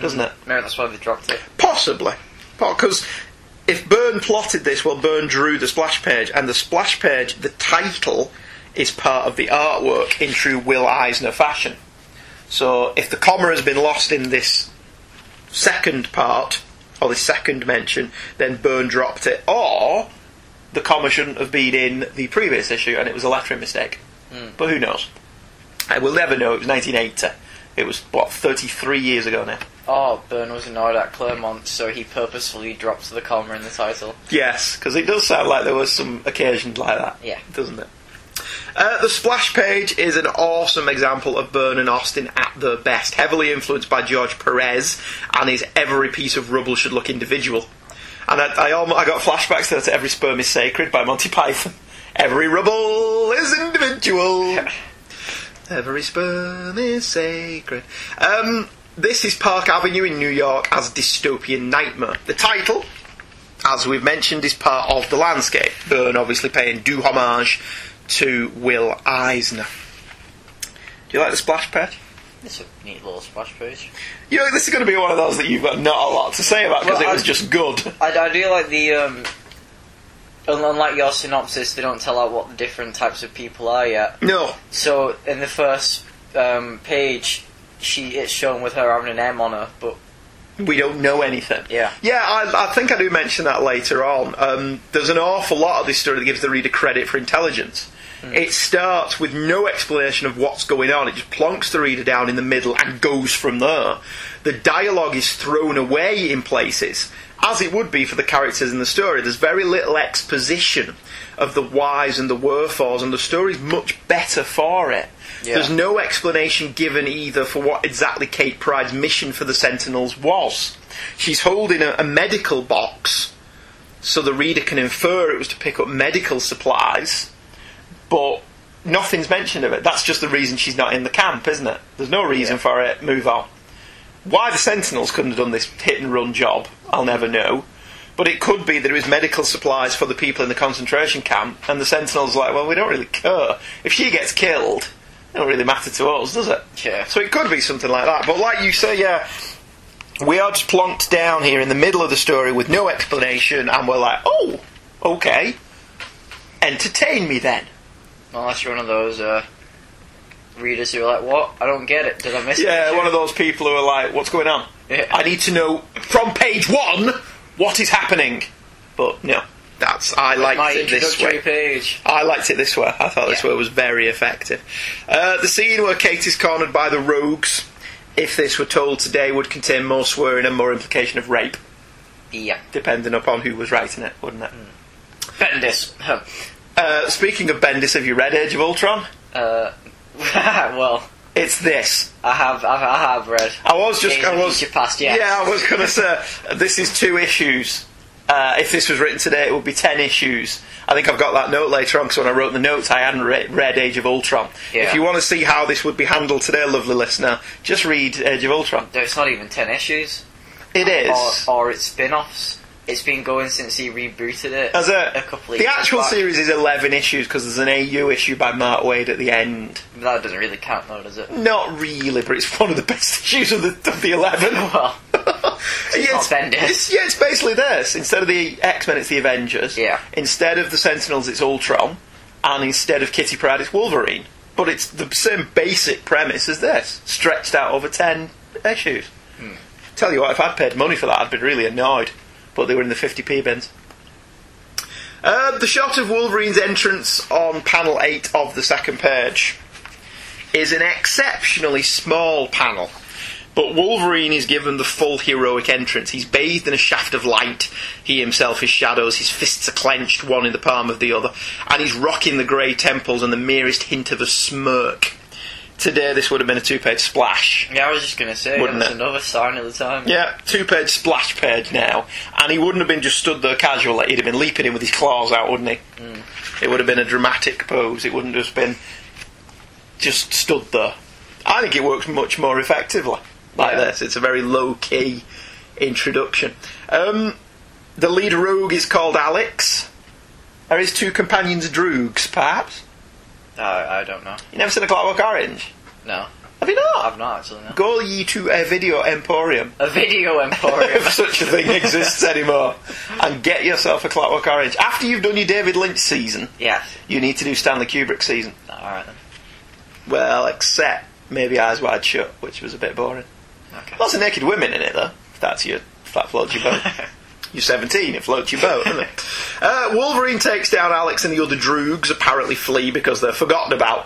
doesn't it? No, that's why they dropped it. Possibly. Because if Byrne plotted this, well, Byrne drew the splash page, and the splash page, the title, is part of the artwork in true Will Eisner fashion. So if the comma has been lost in this second part, or this second mention, then Byrne dropped it, or the comma shouldn't have been in the previous issue and it was a lettering mistake. Hmm. But who knows? I will never know. It was 1980. It was, what, 33 years ago now. Oh, Byrne was annoyed at Claremont, so he purposefully dropped the comma in the title. Yes, because it does sound like there was some occasions like that. Yeah. Doesn't it? Uh, the splash page is an awesome example of Byrne and Austin at their best, heavily influenced by George Perez and his every piece of rubble should look individual. And I, I, almo- I got flashbacks to Every Sperm is Sacred by Monty Python. Every rubble is individual. Every sperm is sacred. Um, this is Park Avenue in New York as Dystopian Nightmare. The title, as we've mentioned, is part of the landscape. Byrne obviously paying due homage to Will Eisner. Do you like the splash page? It's a neat little splash page. You know, this is going to be one of those that you've got not a lot to say about because Well, it was I- just good. I, I do like the um. Unlike your synopsis, they don't tell out what the different types of people are yet. No. So in the first um, page, she it's shown with her having an M on her, but We don't know anything. Yeah. Yeah, I, I think I do mention that later on. Um, there's an awful lot of this story that gives the reader credit for intelligence. It starts with no explanation of what's going on. It just plonks the reader down in the middle and goes from there. The dialogue is thrown away in places, as it would be for the characters in the story. There's very little exposition of the whys and the wherefores, and the story's much better for it. Yeah. There's no explanation given either for what exactly Kate Pryde's mission for the Sentinels was. She's holding a, a medical box, so the reader can infer it was to pick up medical supplies, but nothing's mentioned of it. That's just the reason she's not in the camp, isn't it? There's no reason Yeah. for it. Move on. Why the Sentinels couldn't have done this hit and run job, I'll never know. But it could be that it was medical supplies for the people in the concentration camp, and the Sentinels are like, well, we don't really care. If she gets killed, it don't really matter to us, does it? Yeah. So it could be something like that. But like you say, yeah, we are just plonked down here in the middle of the story with no explanation, and we're like, oh, okay. Entertain me then. unless you're one of those uh, readers who are like, "What? I don't get it. Did I miss it?" Yeah, one of those people who are like, what's going on? Yeah. I need to know from page one what is happening. But no, that's I liked My it this way. page. I liked it this way. I thought this Yeah. way was very effective. Uh, the scene where Kate is cornered by the rogues, if this were told today, would contain more swearing and more implication of rape. Yeah. depending upon who was writing it, wouldn't it? Bendis. Uh, speaking of Bendis, have you read Age of Ultron? uh, well, It's this. I have, I, I have read. I was just, Days I was, Past, yes. yeah, I was going to say this is two issues. Uh, if this was written today, it would be ten issues. I think I've got that note later on because when I wrote the notes, I hadn't re- read Age of Ultron. Yeah. If you want to see how this would be handled today, lovely listener, just read Age of Ultron. No, It's not even ten issues. It is. Or, or it's spin-offs. It's been going since he rebooted it. As a, a couple of the actual back. series is 11 issues because there's an AU issue by Mark Waid at the end. That doesn't really count, though, does it? Not really, but it's one of the best issues of the, of the 11. Well, yeah, not Bendis. It's, yeah, it's basically this. Instead of the X Men, it's the Avengers. Yeah. Instead of the Sentinels, it's Ultron. And instead of Kitty Pryde, it's Wolverine. But it's the same basic premise as this, stretched out over 10 issues. Hmm. Tell you what, if I'd paid money for that, I'd be really annoyed. But they were in the 50p bins. Uh, the shot of Wolverine's entrance on panel 8 of the second page is an exceptionally small panel. But Wolverine is given the full heroic entrance. He's bathed in a shaft of light. He himself is shadows. His fists are clenched, one in the palm of the other. And he's rocking the grey temples and the merest hint of a smirk. Today, this would have been a two page splash. yeah, I was just gonna say, Wouldn't it? another sign of the time. Yeah, two page splash page now. And he wouldn't have been just stood there casually. He'd have been leaping in with his claws out, wouldn't he? It would have been a dramatic pose. It wouldn't have just been just stood there. I think it works much more effectively like Yeah. this. It's a very low key introduction. Um, the lead rogue is called Alex. Are his two companions Droogs, perhaps? I, I don't know. You never seen a Clockwork Orange? No. Have you not? I've not actually, no. Go ye to a video emporium. A video emporium. if such a thing exists anymore, and get yourself a Clockwork Orange. After you've done your David Lynch season, yeah. you need to do Stanley Kubrick season. Alright then. Well, except maybe Eyes Wide Shut, which was a bit boring. Okay. Lots of naked women in it, though. If that's your, if that floats your boat. You're 17, it floats your boat, doesn't it? Uh, Wolverine takes down Alex and the other Droogs, apparently flee because they're forgotten about.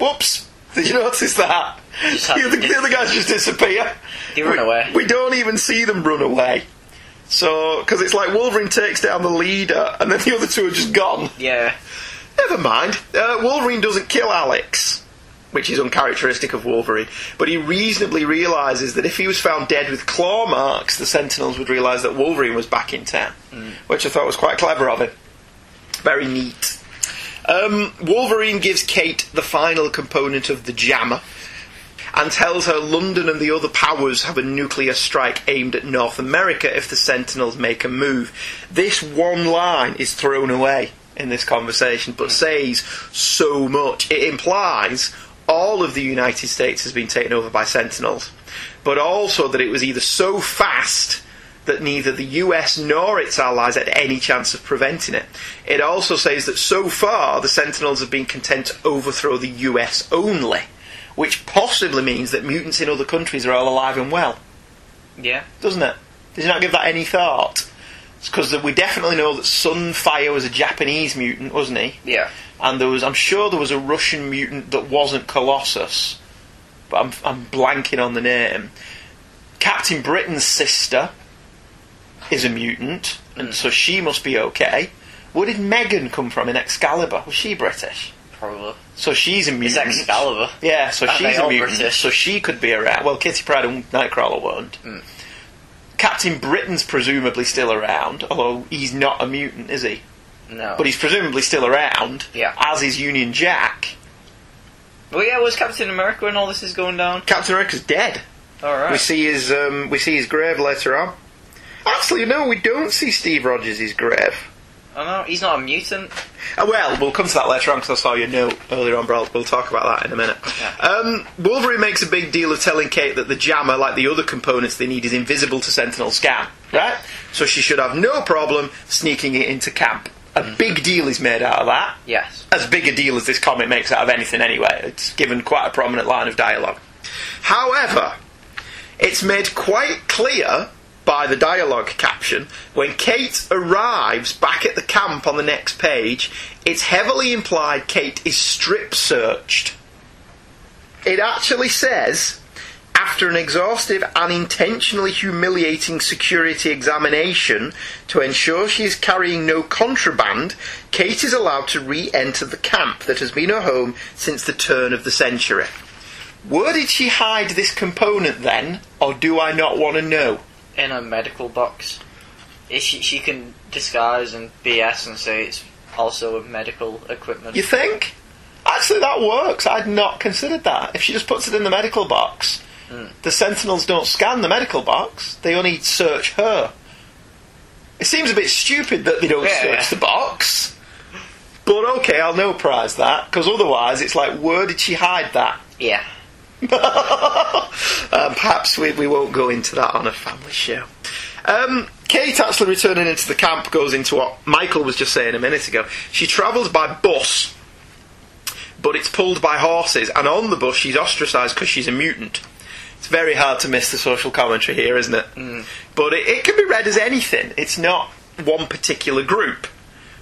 Whoops! Did you notice that? Just The had- other, the other guys just disappear. They run we, away. We don't even see them run away. So, because it's like Wolverine takes down the leader, and then the other two are just gone. Yeah. Never mind. Uh, Wolverine doesn't kill Alex, which is uncharacteristic of Wolverine, but he reasonably realises that if he was found dead with claw marks, the Sentinels would realise that Wolverine was back in town, which I thought was quite clever of him. Very neat. Um, Wolverine gives Kate the final component of the jammer and tells her London and the other powers have a nuclear strike aimed at North America if the Sentinels make a move. This one line is thrown away in this conversation, but says so much. It implies all of the United States has been taken over by Sentinels, but also that it was either so fast that neither the US nor its allies had any chance of preventing it. It also says that so far the Sentinels have been content to overthrow the US only, which possibly means that mutants in other countries are all alive and well, Yeah. doesn't it? Did you not give that any thought? Because we definitely know that Sunfire was a Japanese mutant, wasn't he? Yeah. And there was, I'm sure there was a Russian mutant that wasn't Colossus, but I'm, I'm blanking on the name. Captain Britain's sister is a mutant, and so she must be okay. Where did Meggan come from in Excalibur? Was she British? Probably. So she's a It's mutant. Excalibur. Yeah, so Aren't she's a mutant. British? So she could be around. Well, Kitty Pryde and Nightcrawler weren't. Hmm. Captain Britain's presumably still around, although he's not a mutant, is he? No. But he's presumably still around. Yeah. As is Union Jack. Well, yeah, was Captain America when all this is going down? Captain America's dead. Alright. We see his um, we see his grave later on. Actually, no, we don't see Steve Rogers' grave. Oh no, he's not a mutant. Uh, well, we'll come to that later on because I saw your note earlier on, but we'll talk about that in a minute. Um, Wolverine makes a big deal of telling Kate that the jammer, like the other components they need, is invisible to Sentinel scan, right? So she should have no problem sneaking it into camp. A big deal is made out of that. Yes. As big a deal as this comic makes out of anything anyway. It's given quite a prominent line of dialogue. However, it's made quite clear by the dialogue caption when Kate arrives back at the camp on the next page, it's heavily implied Kate is strip searched. It actually says After an exhaustive and intentionally humiliating security examination to ensure she is carrying no contraband, Kate is allowed to re enter the camp that has been her home since the turn of the century. Where did she hide this component then, or do I not want to know? In a medical box. She, she can disguise and BS and say it's also medical equipment. You think? Actually, that works. I'd not considered that. If she just puts it in the medical box, Mm. the Sentinels don't scan the medical box, they only search her. It seems a bit stupid that they don't Yeah. search the box. But okay, I'll no prize that, because otherwise it's like, where did she hide that? Yeah. um, perhaps we, we won't go into that on a family show. Um, Kate actually returning into the camp goes into what Michael was just saying a minute ago. She travels by bus, but it's pulled by horses, and on the bus she's ostracised because she's a mutant. It's very hard to miss the social commentary here, isn't it? But it, it can be read as anything. It's not one particular group,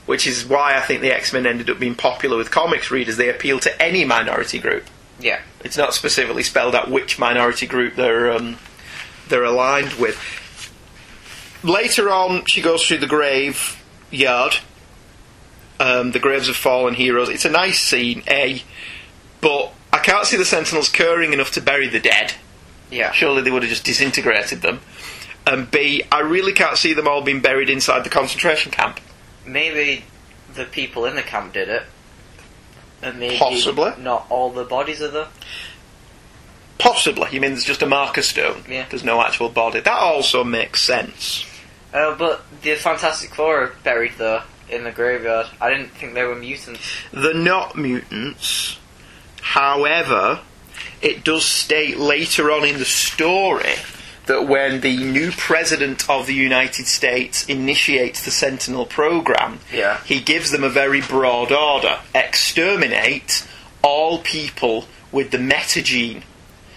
which is why I think the X Men ended up being popular with comics readers. They appeal to any minority group. Yeah. It's not specifically spelled out which minority group they're um, they're aligned with. Later on, she goes through the grave yard, um, the graves of fallen heroes. It's a nice scene, a, but I can't see the Sentinels caring enough to bury the dead. Yeah. Surely they would have just disintegrated them. And B, I really can't see them all being buried inside the concentration camp. Maybe the people in the camp did it. And maybe Possibly. not all the bodies are there. Possibly. You mean there's just a marker stone? Yeah. There's no actual body. That also makes sense. Uh, but the Fantastic Four are buried there in the graveyard. I didn't think they were mutants. They're not mutants. However, it does state later on in the story that when the new president of the United States initiates the Sentinel program, Yeah. he gives them a very broad order exterminate all people with the metagene.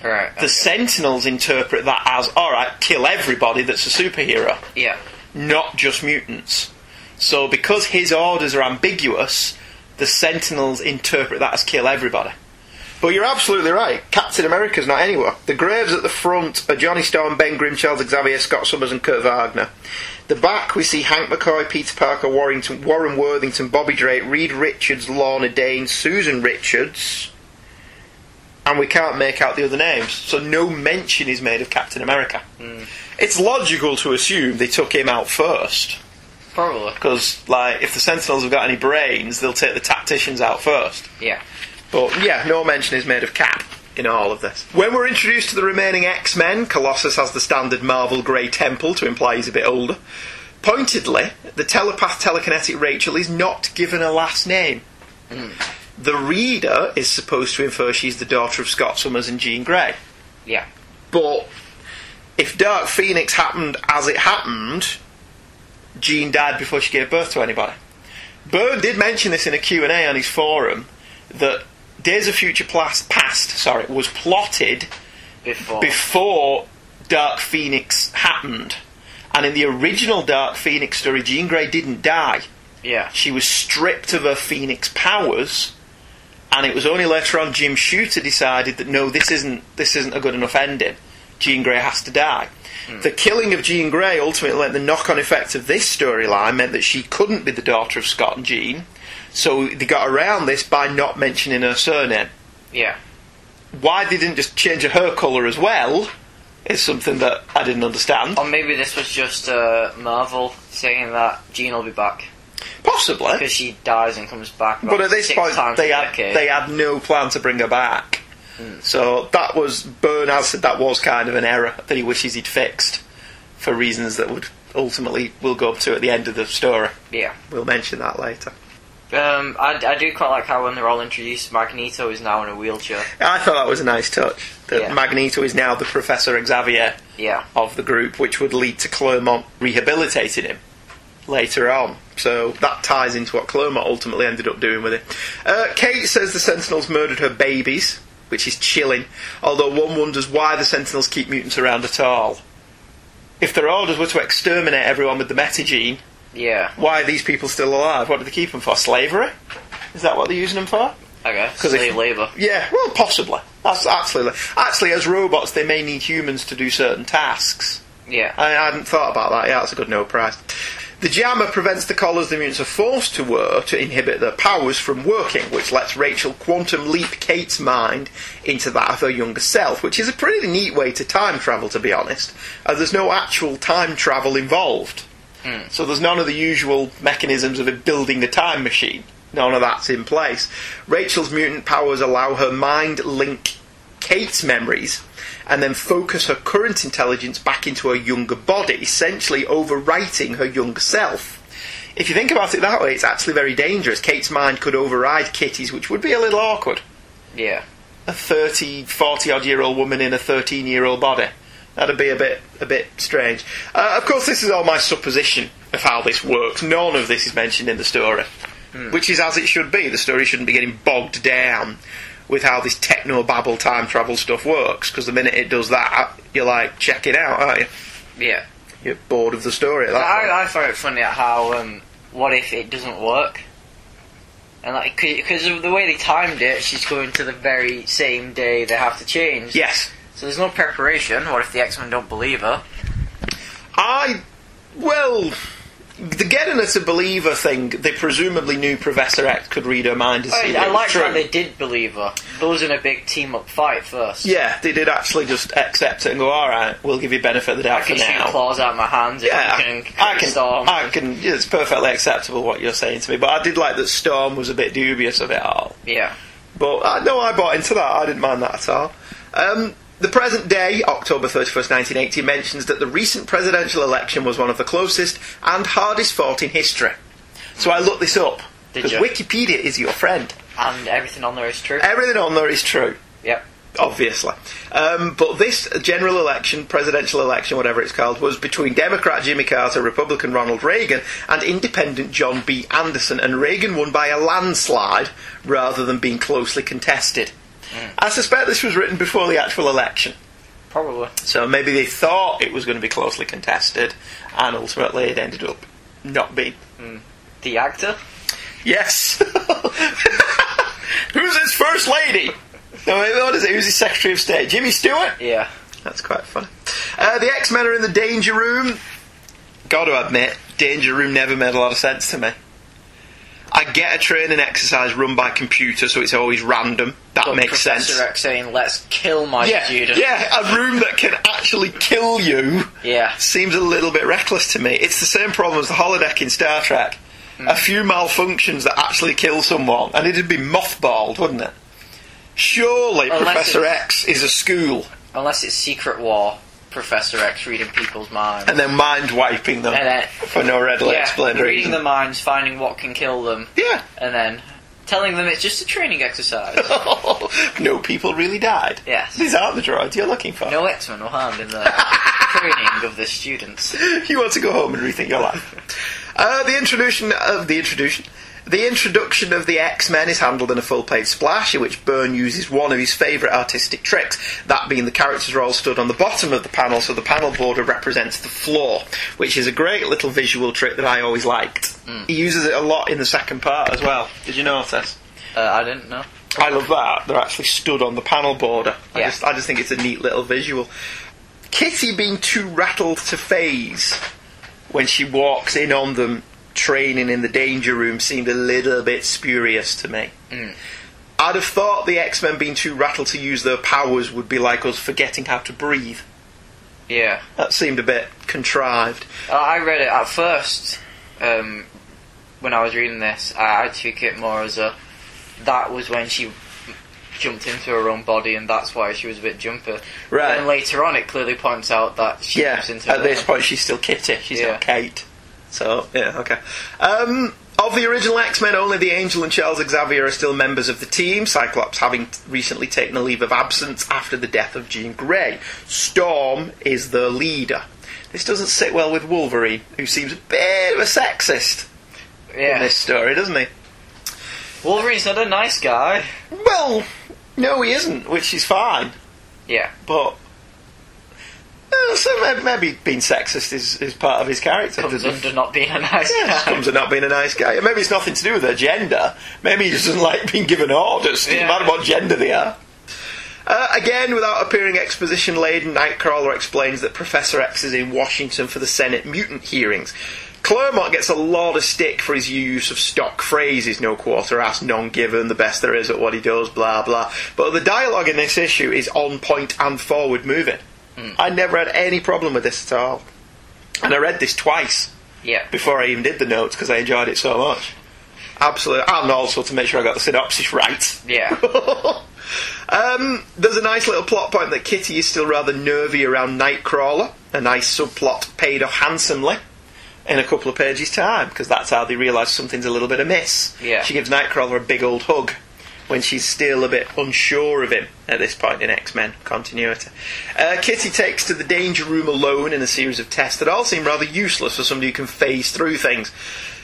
Right. The Sentinels interpret that as alright, kill everybody that's a superhero Yeah. not just mutants. So, because his orders are ambiguous, the Sentinels interpret that as kill everybody. But you're absolutely right. Captain America's not anywhere. The graves at the front are Johnny Storm, Ben Grimm, Charles Xavier, Scott Summers, and Kurt Wagner. The back we see Hank McCoy, Peter Parker, Warrington, Warren Worthington, Bobby Drake, Reed Richards, Lorna Dane, Susan Richards, and we can't make out the other names. So no mention is made of Captain America. Hmm. It's logical to assume they took him out first. Probably. Because, like, if the Sentinels have got any brains, they'll take the tacticians out first. Yeah. But, yeah, no mention is made of Cap in all of this. When we're introduced to the remaining X Men, Colossus has the standard Marvel Grey Temple to imply he's a bit older. Pointedly, the telepath telekinetic Rachel is not given a last name. Hmm. The reader is supposed to infer she's the daughter of Scott Summers and Jean Grey. Yeah. But if Dark Phoenix happened as it happened, Jean died before she gave birth to anybody. Byrne did mention this in a Q&A on his forum that Days of Future Past, past sorry, was plotted Before. before Dark Phoenix happened. And in the original Dark Phoenix story, Jean Grey didn't die. yeah. She was stripped of her Phoenix powers, and it was only later on Jim Shooter decided that no, this isn't this isn't a good enough ending. Jean Grey has to die. Hmm. The killing of Jean Grey ultimately meant the knock-on effect of this storyline meant that she couldn't be the daughter of Scott and Jean, so they got around this by not mentioning her surname. Yeah. Why they didn't just change her colour as well is something that I didn't understand. Or maybe this was just uh, Marvel saying that Jean will be back Possibly. because she dies and comes back. But at this point, they had decade. they had no plan to bring her back. So that was has said that was kind of an error that he wishes he'd fixed for reasons that would ultimately we'll go up to at the end of the story. Yeah. We'll mention that later. Um, I, I do quite like how when they're all introduced, Magneto is now in a wheelchair. I thought that was a nice touch. That Yeah. Magneto is now the Professor Xavier Yeah. of the group, which would lead to Claremont rehabilitating him later on. So that ties into what Claremont ultimately ended up doing with it. Uh, Kate says the Sentinels murdered her babies, which is chilling, although one wonders why the Sentinels keep mutants around at all. If their orders were to exterminate everyone with the metagene, Yeah. why are these people still alive? What do they keep them for? Slavery? Is that what they're using them for? Okay. guess. 'Cause if- Slave labour. Yeah, well, possibly. That's actually, actually, as robots, they may need humans to do certain tasks. Yeah. I, I hadn't thought about that. Yeah, that's a good no prize. The jammer prevents the collars the mutants are forced to wear to inhibit their powers from working, which lets Rachel quantum leap Kate's mind into that of her younger self, which is a pretty neat way to time travel, to be honest, as there's no actual time travel involved. Mm. So there's none of the usual mechanisms of building a time machine. None of that's in place. Rachel's mutant powers allow her mind link Kate's memories and then focus her current intelligence back into her younger body, essentially overwriting her younger self. If you think about it that way, it's actually very dangerous. Kate's mind could override Kitty's, which would be a little awkward. Yeah. A 30, 40 odd year old woman in a 13 year old body. That'd be a bit, a bit strange. Uh, of course, this is all my supposition of how this works. None of this is mentioned in the story, which is as it should be. The story shouldn't be getting bogged down with how this techno babble time travel stuff works. Because the minute it does that, you're like checking out, aren't you? Yeah. You're bored of the story. At that point. I, I find it funny at how um, what if it doesn't work? And like because of the way they timed it, she's going to the very same day they have to change. Yes. So there's no preparation. What if the X Men don't believe her? I, well, the getting her to believe her thing, they presumably knew Professor X could read her mind I, I like true. that they did believe her. Those in a big team up fight first. Yeah, they did actually just accept it and go, alright, we'll give you benefit of the doubt I can for shoot now. claws out my hands if Yeah, you can I can, storm. I can, yeah, it's perfectly acceptable what you're saying to me, but I did like that Storm was a bit dubious of it all. Yeah. But uh, no, I bought into that. I didn't mind that at all. Um, the present day, October 31st, 1980, mentions that the recent presidential election was one of the closest and hardest fought in history. So I looked this up. Did Because you? Wikipedia is your friend. And everything on there is true. Everything on there is true. Yep. Obviously. Um, but this general election, presidential election, whatever it's called, was between Democrat Jimmy Carter, Republican Ronald Reagan, and Independent John B. Anderson, and Reagan won by a landslide rather than being closely contested. I suspect this was written before the actual election. Probably. So maybe they thought it was going to be closely contested, and ultimately it ended up not being. The actor? Yes. Who's his first lady? No, what is it? Who's his Secretary of State? Jimmy Stewart? Yeah. That's quite funny. Uh, the X Men are in the Danger Room. Got to admit, Danger Room never made a lot of sense to me. I get a training exercise run by computer, so it's always random. That makes Professor sense. X saying, let's kill my yeah, student. yeah, a room that can actually kill you Yeah. seems a little bit reckless to me. It's the same problem as the holodeck in Star Trek. Hmm. A few malfunctions that actually kill someone, and it'd be mothballed, wouldn't it? Surely Unless Professor X is a school, Unless it's Secret War, Professor X reading people's minds. and then mind wiping them And then- for no readily yeah, explained reading reason. the minds, finding what can kill them, Yeah. and then telling them it's just a training exercise. no people really died. Yes. These aren't the droids you're looking for. no X-Men were harmed in the training of the students. you want to go home and rethink your life. Uh, the introduction of the introduction. The introduction of the X-Men is handled in a full-page splash, in which Byrne uses one of his favourite artistic tricks, that being the characters are all stood on the bottom of the panel, so the panel border represents the floor, which is a great little visual trick that I always liked. He uses it a lot in the second part as well. Did you notice? Uh, I didn't know. I love that. They're actually stood on the panel border. I Yeah. just I just think it's a neat little visual. Kitty being too rattled to phase when she walks in on them training in the danger room seemed a little bit spurious to me. I'd have thought the X Men being too rattled to use their powers would be like us forgetting how to breathe. Yeah. That seemed a bit contrived. Uh, I read it at first, um, when I was reading this, I, I took it more as a, that was when she jumped into her own body and that's why she was a bit jumper. Right. And later on it clearly points out that she yeah, jumps into at this own. point she's still Kitty. She's Yeah. not Kate. So yeah, okay. Um, of the original X Men, only the Angel and Charles Xavier are still members of the team. Cyclops having t- recently taken a leave of absence after the death of Jean Grey. Storm is the leader. This doesn't sit well with Wolverine, who seems a bit of a sexist yeah. in this story, doesn't he? Wolverine's not a nice guy. Well, no, he isn't, which is fine. Yeah. But so maybe, maybe being sexist is, is part of his character. Comes under not being a nice Yeah, guy. comes of not being a nice guy. Maybe it's nothing to do with their gender. Maybe he just doesn't like being given orders. Doesn't Yeah. matter what gender they are. Uh, again, without appearing exposition laden, Nightcrawler explains that Professor X is in Washington for the Senate mutant hearings. Claremont gets a lot of stick for his use of stock phrases, no quarter asked, non given, the best there is at what he does, blah blah. But the dialogue in this issue is on point and forward moving. I never had any problem with this at all. And I read this twice Yeah. before I even did the notes because I enjoyed it so much. Absolutely. And also to make sure I got the synopsis right. Yeah. um, there's a nice little plot point that Kitty is still rather nervy around Nightcrawler. A nice subplot paid off handsomely in a couple of pages' time because that's how they realise something's a little bit amiss. Yeah. She gives Nightcrawler a big old hug when she's still a bit unsure of him at this point in X Men continuity. Uh, Kitty takes to the danger room alone in a series of tests that all seem rather useless for somebody who can phase through things.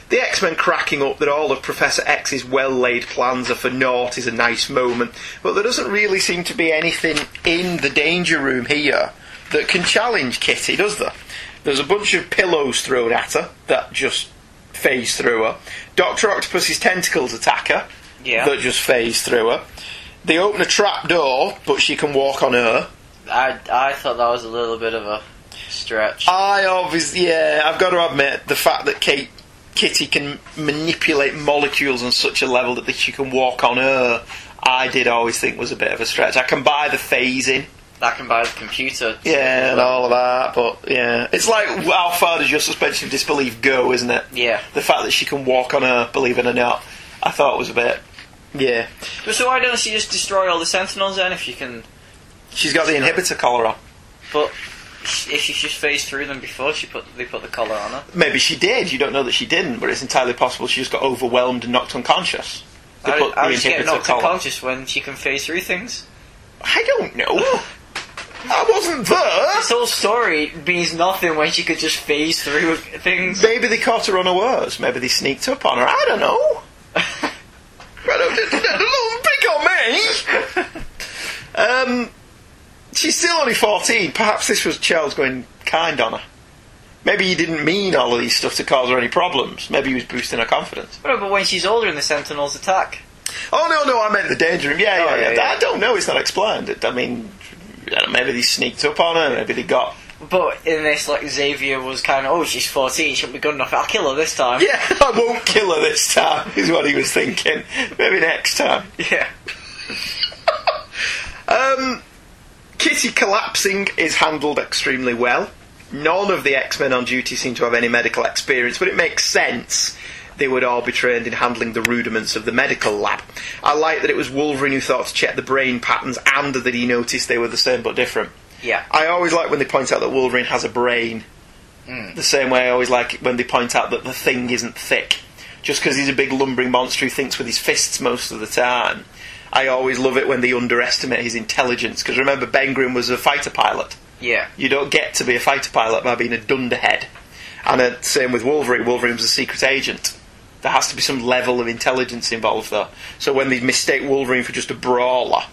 The X Men cracking up that all of Professor X's well laid plans are for naught is a nice moment, but there doesn't really seem to be anything in the danger room here that can challenge Kitty, does there? There's a bunch of pillows thrown at her that just phase through her. Doctor Octopus's tentacles attack her Yeah. that just phase through her. They open a trap door, but she can walk on her. I I thought that was a little bit of a stretch. I obviously, yeah, I've got to admit the fact that Kate Kitty can manipulate molecules on such a level that she can walk on her. I did always think was a bit of a stretch. I can buy the phasing, That can buy the computer. yeah, and all of that, but yeah, it's like how far does your suspension of disbelief go, isn't it? Yeah. The fact that she can walk on her, believe it or not, I thought was a bit, yeah. But so why don't she just destroy all the Sentinels then if you can? She's got the inhibitor collar on. But if she just phased through them before she put they put the collar on her. Maybe she did. You don't know that she didn't, but it's entirely possible she just got overwhelmed and knocked unconscious. They I, put I the inhibitor knocked collar. unconscious when she can phase through things. I don't know. I wasn't there. This whole story means nothing when she could just phase through things. Maybe they caught her unawares. Maybe they sneaked up on her. I don't know. Don't pick on me. Um, she's still only 14. Perhaps this was Charles going kind on her. Maybe he didn't mean all of these stuff to cause her any problems. Maybe he was boosting her confidence. But when she's older and the Sentinels attack. Oh no, no, I meant the danger room. Yeah, yeah, Oh, yeah. yeah, yeah. I don't know. It's not explained. I mean, I don't know, maybe they sneaked up on her. Maybe they got. But in this, like Xavier was kind of, oh, she's fourteen, she'll be good enough. I'll kill her this time. Yeah, I won't kill her this time. Is what he was thinking. Maybe next time. Yeah. Um, Kitty collapsing is handled extremely well. None of the X Men on duty seem to have any medical experience, but it makes sense. They would all be trained in handling the rudiments of the medical lab. I like that it was Wolverine who thought to check the brain patterns and that he noticed they were the same but different. Yeah. I always like when they point out that Wolverine has a brain. The same way I always like when they point out that the thing isn't thick. Just because he's a big lumbering monster who thinks with his fists most of the time. I always love it when they underestimate his intelligence. Because remember, Ben Grimm was a fighter pilot. Yeah. You don't get to be a fighter pilot by being a dunderhead. And uh, same with Wolverine. Wolverine was a secret agent. There has to be some level of intelligence involved, though. So when they mistake Wolverine for just a brawler,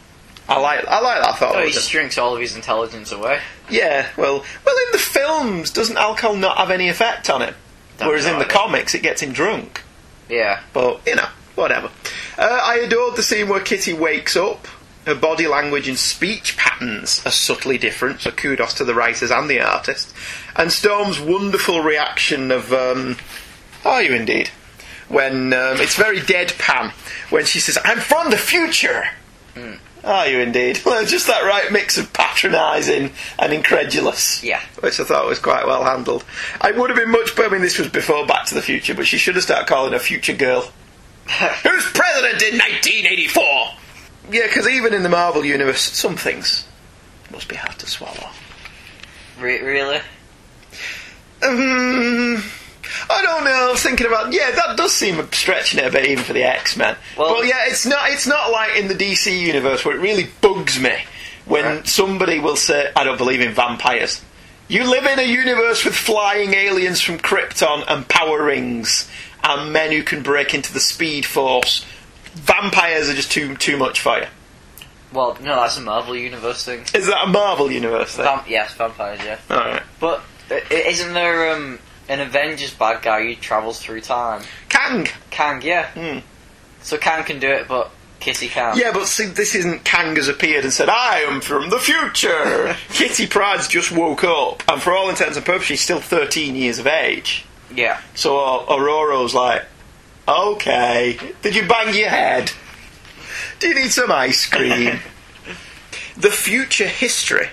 I like I like that thought. Of he just drinks all of his intelligence away. Yeah, well, well, in the films, doesn't alcohol not have any effect on him? Don't Whereas in the I don't- comics, it gets him drunk. Yeah. But you know, whatever. Uh, I adored the scene where Kitty wakes up. Her body language and speech patterns are subtly different, so kudos to the writers and the artist. And Storm's wonderful reaction of, um, "Are you indeed?" When um, it's very deadpan when she says, "I'm from the future." Are you indeed? Well, just that right mix of patronising and incredulous. Yeah. Which I thought was quite well handled. I would have been much better. I mean, this was before Back to the Future, but she should have started calling her Future Girl. Who's president in 1984? Yeah, because even in the Marvel Universe, some things must be hard to swallow. Re- really? Um, I don't know. I was thinking about yeah, that does seem stretching it a bit even for the X Men. Well- but yeah, it's not. It's not like in the DC universe where it really bugs me when Right. somebody will say, "I don't believe in vampires." You live in a universe with flying aliens from Krypton and power rings and men who can break into the Speed Force. Vampires are just too too much for you. Well, no, that's a Marvel Universe thing. Is that a Marvel universe thing? Vamp- yes, vampires, yeah. All right. But uh, isn't there um, an Avengers bad guy who travels through time? Kang. Kang, yeah. Hmm. So Kang can do it, but Kitty can't. Yeah, but see, this isn't Kang has appeared and said, I am from the future. Kitty Pryde's just woke up, and for all intents and purposes, she's still 13 years of age. Yeah. So uh, Aurora's like, okay, did you bang your head? Do you need some ice cream? the future history,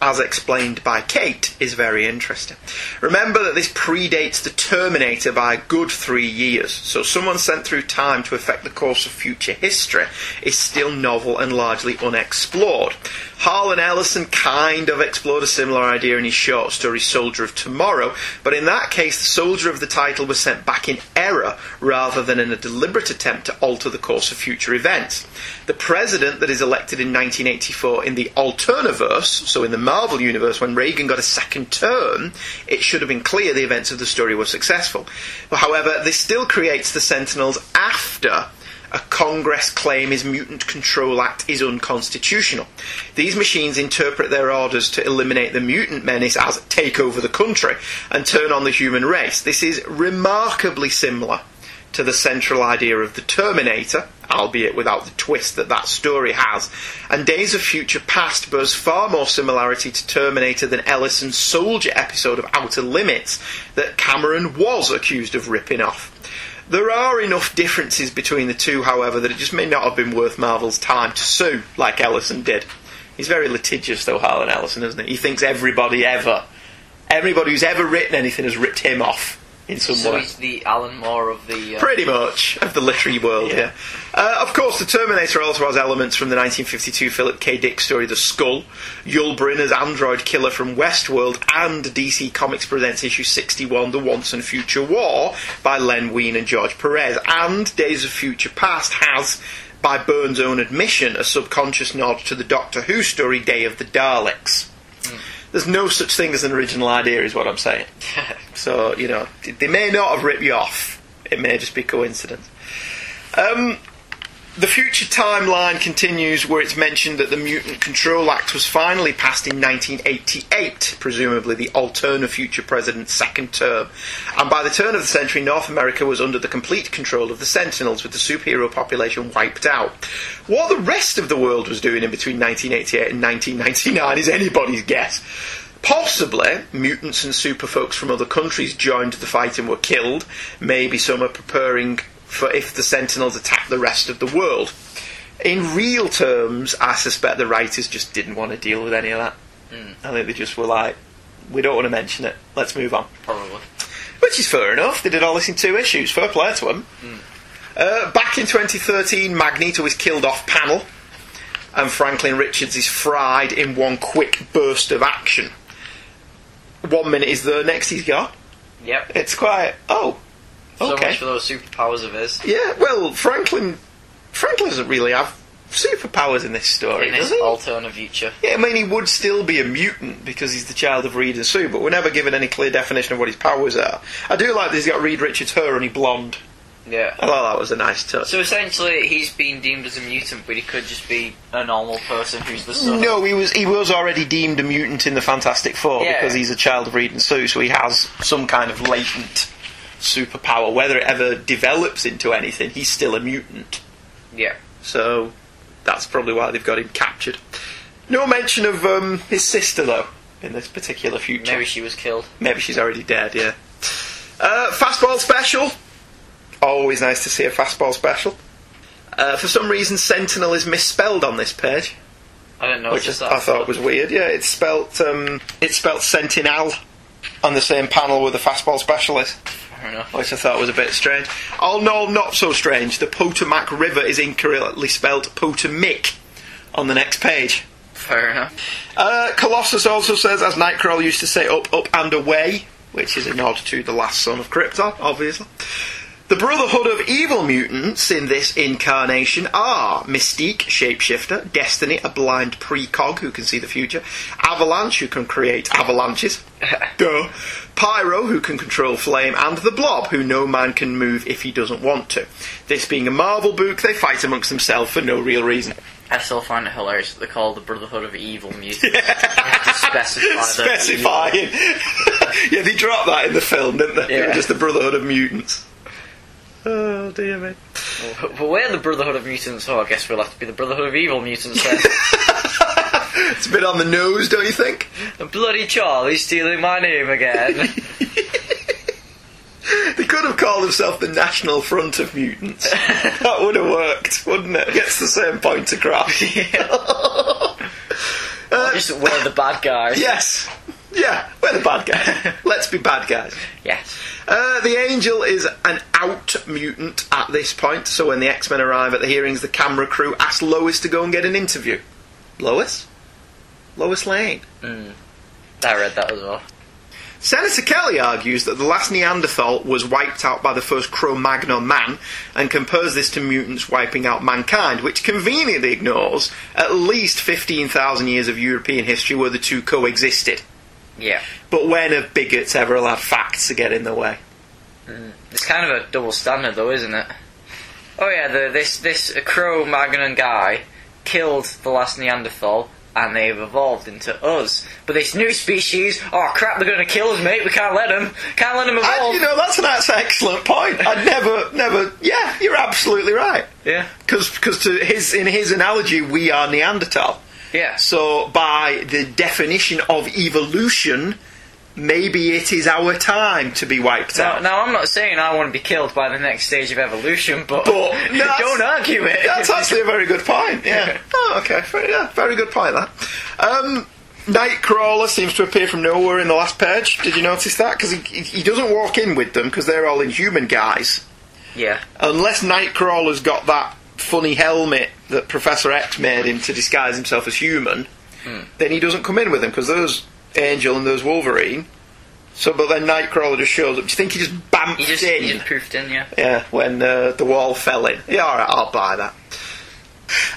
as explained by Kate, is very interesting. Remember that this predates the Terminator by a good three years, so someone sent through time to affect the course of future history is still novel and largely unexplored. Harlan Ellison kind of explored a similar idea in his short story Soldier of Tomorrow, but in that case, the soldier of the title was sent back in error rather than in a deliberate attempt to alter the course of future events. The president that is elected in 1984 in the Alternaverse, so in the Marvel universe, when Reagan got a second term, it should have been clear the events of the story were successful. However, this still creates the Sentinels after a Congress claim his Mutant Control Act is unconstitutional. These machines interpret their orders to eliminate the mutant menace as take over the country and turn on the human race. This is remarkably similar to the central idea of the Terminator, albeit without the twist that that story has. And Days of Future Past bears far more similarity to Terminator than Ellison's Soldier episode of Outer Limits that Cameron was accused of ripping off. There are enough differences between the two, however, that it just may not have been worth Marvel's time to sue like Ellison did. He's very litigious, though, Harlan Ellison, isn't he? He thinks everybody ever, everybody who's ever written anything has ripped him off in some So way. he's the Alan Moore of the. Uh, Pretty much of the literary world, yeah. Uh, of course, the Terminator also has elements from the 1952 Philip K. Dick story *The Skull*, Yul Brynner's android killer from Westworld, and DC Comics presents issue 61, *The Once and Future War* by Len Wein and George Perez, and *Days of Future Past* has. By Byrne's own admission, a subconscious nod to the Doctor Who story *Day of the Daleks*. There's no such thing as an original idea, is what I'm saying. So, you know, they may not have ripped you off. It may just be coincidence. Um, the future timeline continues where it's mentioned that the Mutant Control Act was finally passed in 1988, presumably the alternate future president's second term. And by the turn of the century, North America was under the complete control of the Sentinels, with the superhero population wiped out. What the rest of the world was doing in between 1988 and 1999 is anybody's guess. Possibly, mutants and super folks from other countries joined the fight and were killed. Maybe some are preparing for if the Sentinels attack the rest of the world. In real terms, I suspect the writers just didn't want to deal with any of that. I think they just were like, we don't want to mention it, let's move on. Probably. Which is fair enough, they did all this in two issues, fair play to them. Uh, back in 2013, Magneto is killed off panel, and Franklin Richards is fried in one quick burst of action. One minute is the next he's got. Yep. It's quite. Oh, So okay. much for those superpowers of his. Yeah, well, Franklin. Franklin doesn't really have superpowers in this story, In does he? alternative future. Yeah, I mean, he would still be a mutant because he's the child of Reed and Sue, but we're never given any clear definition of what his powers are. I do like that he's got Reed Richards' hair and he blonde. Yeah. I thought that was a nice touch. So essentially, he's been deemed as a mutant, but he could just be a normal person who's the son. No, he was he was already deemed a mutant in the Fantastic Four Yeah. because he's a child of Reed and Sue, so he has some kind of latent superpower. Whether it ever develops into anything, he's still a mutant. Yeah. So that's probably why they've got him captured. No mention of um, his sister though in this particular future. Maybe she was killed. Maybe she's already dead. Yeah. Uh, fastball special. Always nice to see a fastball special. Uh, for some reason, Sentinel is misspelled on this page, I don't know. which just I thought it was weird. Yeah, it's spelt um, it's spelt Sentinel on the same panel with the fastball specialist. Which I thought was a bit strange. Oh no, not so strange. The Potomac River is incorrectly spelled Potomac on the next page. Fair enough. Uh, Colossus also says, as Nightcrawler used to say, up, up and away, which is a nod to the last son of Krypton, obviously. The Brotherhood of Evil Mutants in this incarnation are Mystique, Shapeshifter, Destiny, a blind precog who can see the future, Avalanche, who can create avalanches, duh, Pyro, who can control flame, and the Blob, who no man can move if he doesn't want to. This being a Marvel book, they fight amongst themselves for no real reason. I still find it hilarious that they call the Brotherhood of Evil Mutants. To specify. Specifying. yeah, they dropped that in the film, didn't they? It was Yeah. just the Brotherhood of Mutants. Oh Oh dear me. But we're the Brotherhood of Mutants, so I guess we'll have to be the Brotherhood of Evil Mutants then. It's a bit on the nose, don't you think? And Bloody Charlie's stealing my name again. They could have called themselves the National Front of Mutants. that would have worked, wouldn't it? Gets the same point across. Uh, or just we're the bad guys. Yes. Yeah, we're the bad guys. Let's be bad guys. Yes. Uh, the Angel is an out mutant at this point, so when the X Men arrive at the hearings, the camera crew ask Lois to go and get an interview. Lois? Lois Lane. I read that as well. Senator Kelly argues that the last Neanderthal was wiped out by the first Cro Magnon man and compares this to mutants wiping out mankind, which conveniently ignores at least 15,000 years of European history where the two coexisted. Yeah. But when have bigots ever allowed facts to get in the way? Mm, it's kind of a double standard, though, isn't it? Oh yeah, the, this this Cro-Magnon guy killed the last Neanderthal, and they've evolved into us. But this new species, oh crap, they're going to kill us, mate. We can't let them. Can't let them I, evolve. you know, that's an, that's an excellent point. I'd never, never, yeah, you're absolutely right. yeah. Because to his, in his analogy, we are Neanderthal. Yeah. So, by the definition of evolution, maybe it is our time to be wiped Now, out. now, I'm not saying I want to be killed by the next stage of evolution, but, But don't argue it. That's actually a very good point. Yeah. Oh, okay. Very, yeah, very good point. That. Um, Nightcrawler seems to appear from nowhere in the last page. Did you notice that? Because he, he he doesn't walk in with them because they're all inhuman guys. yeah. Unless Nightcrawler's got that funny helmet that Professor X made him to disguise himself as human, then he doesn't come in with him because there's Angel and there's Wolverine. So, but then Nightcrawler just shows up. Do you think he just bamfed He just, in? he just poofed in, yeah. Yeah, when uh, the wall fell in. Yeah, alright, I'll buy that.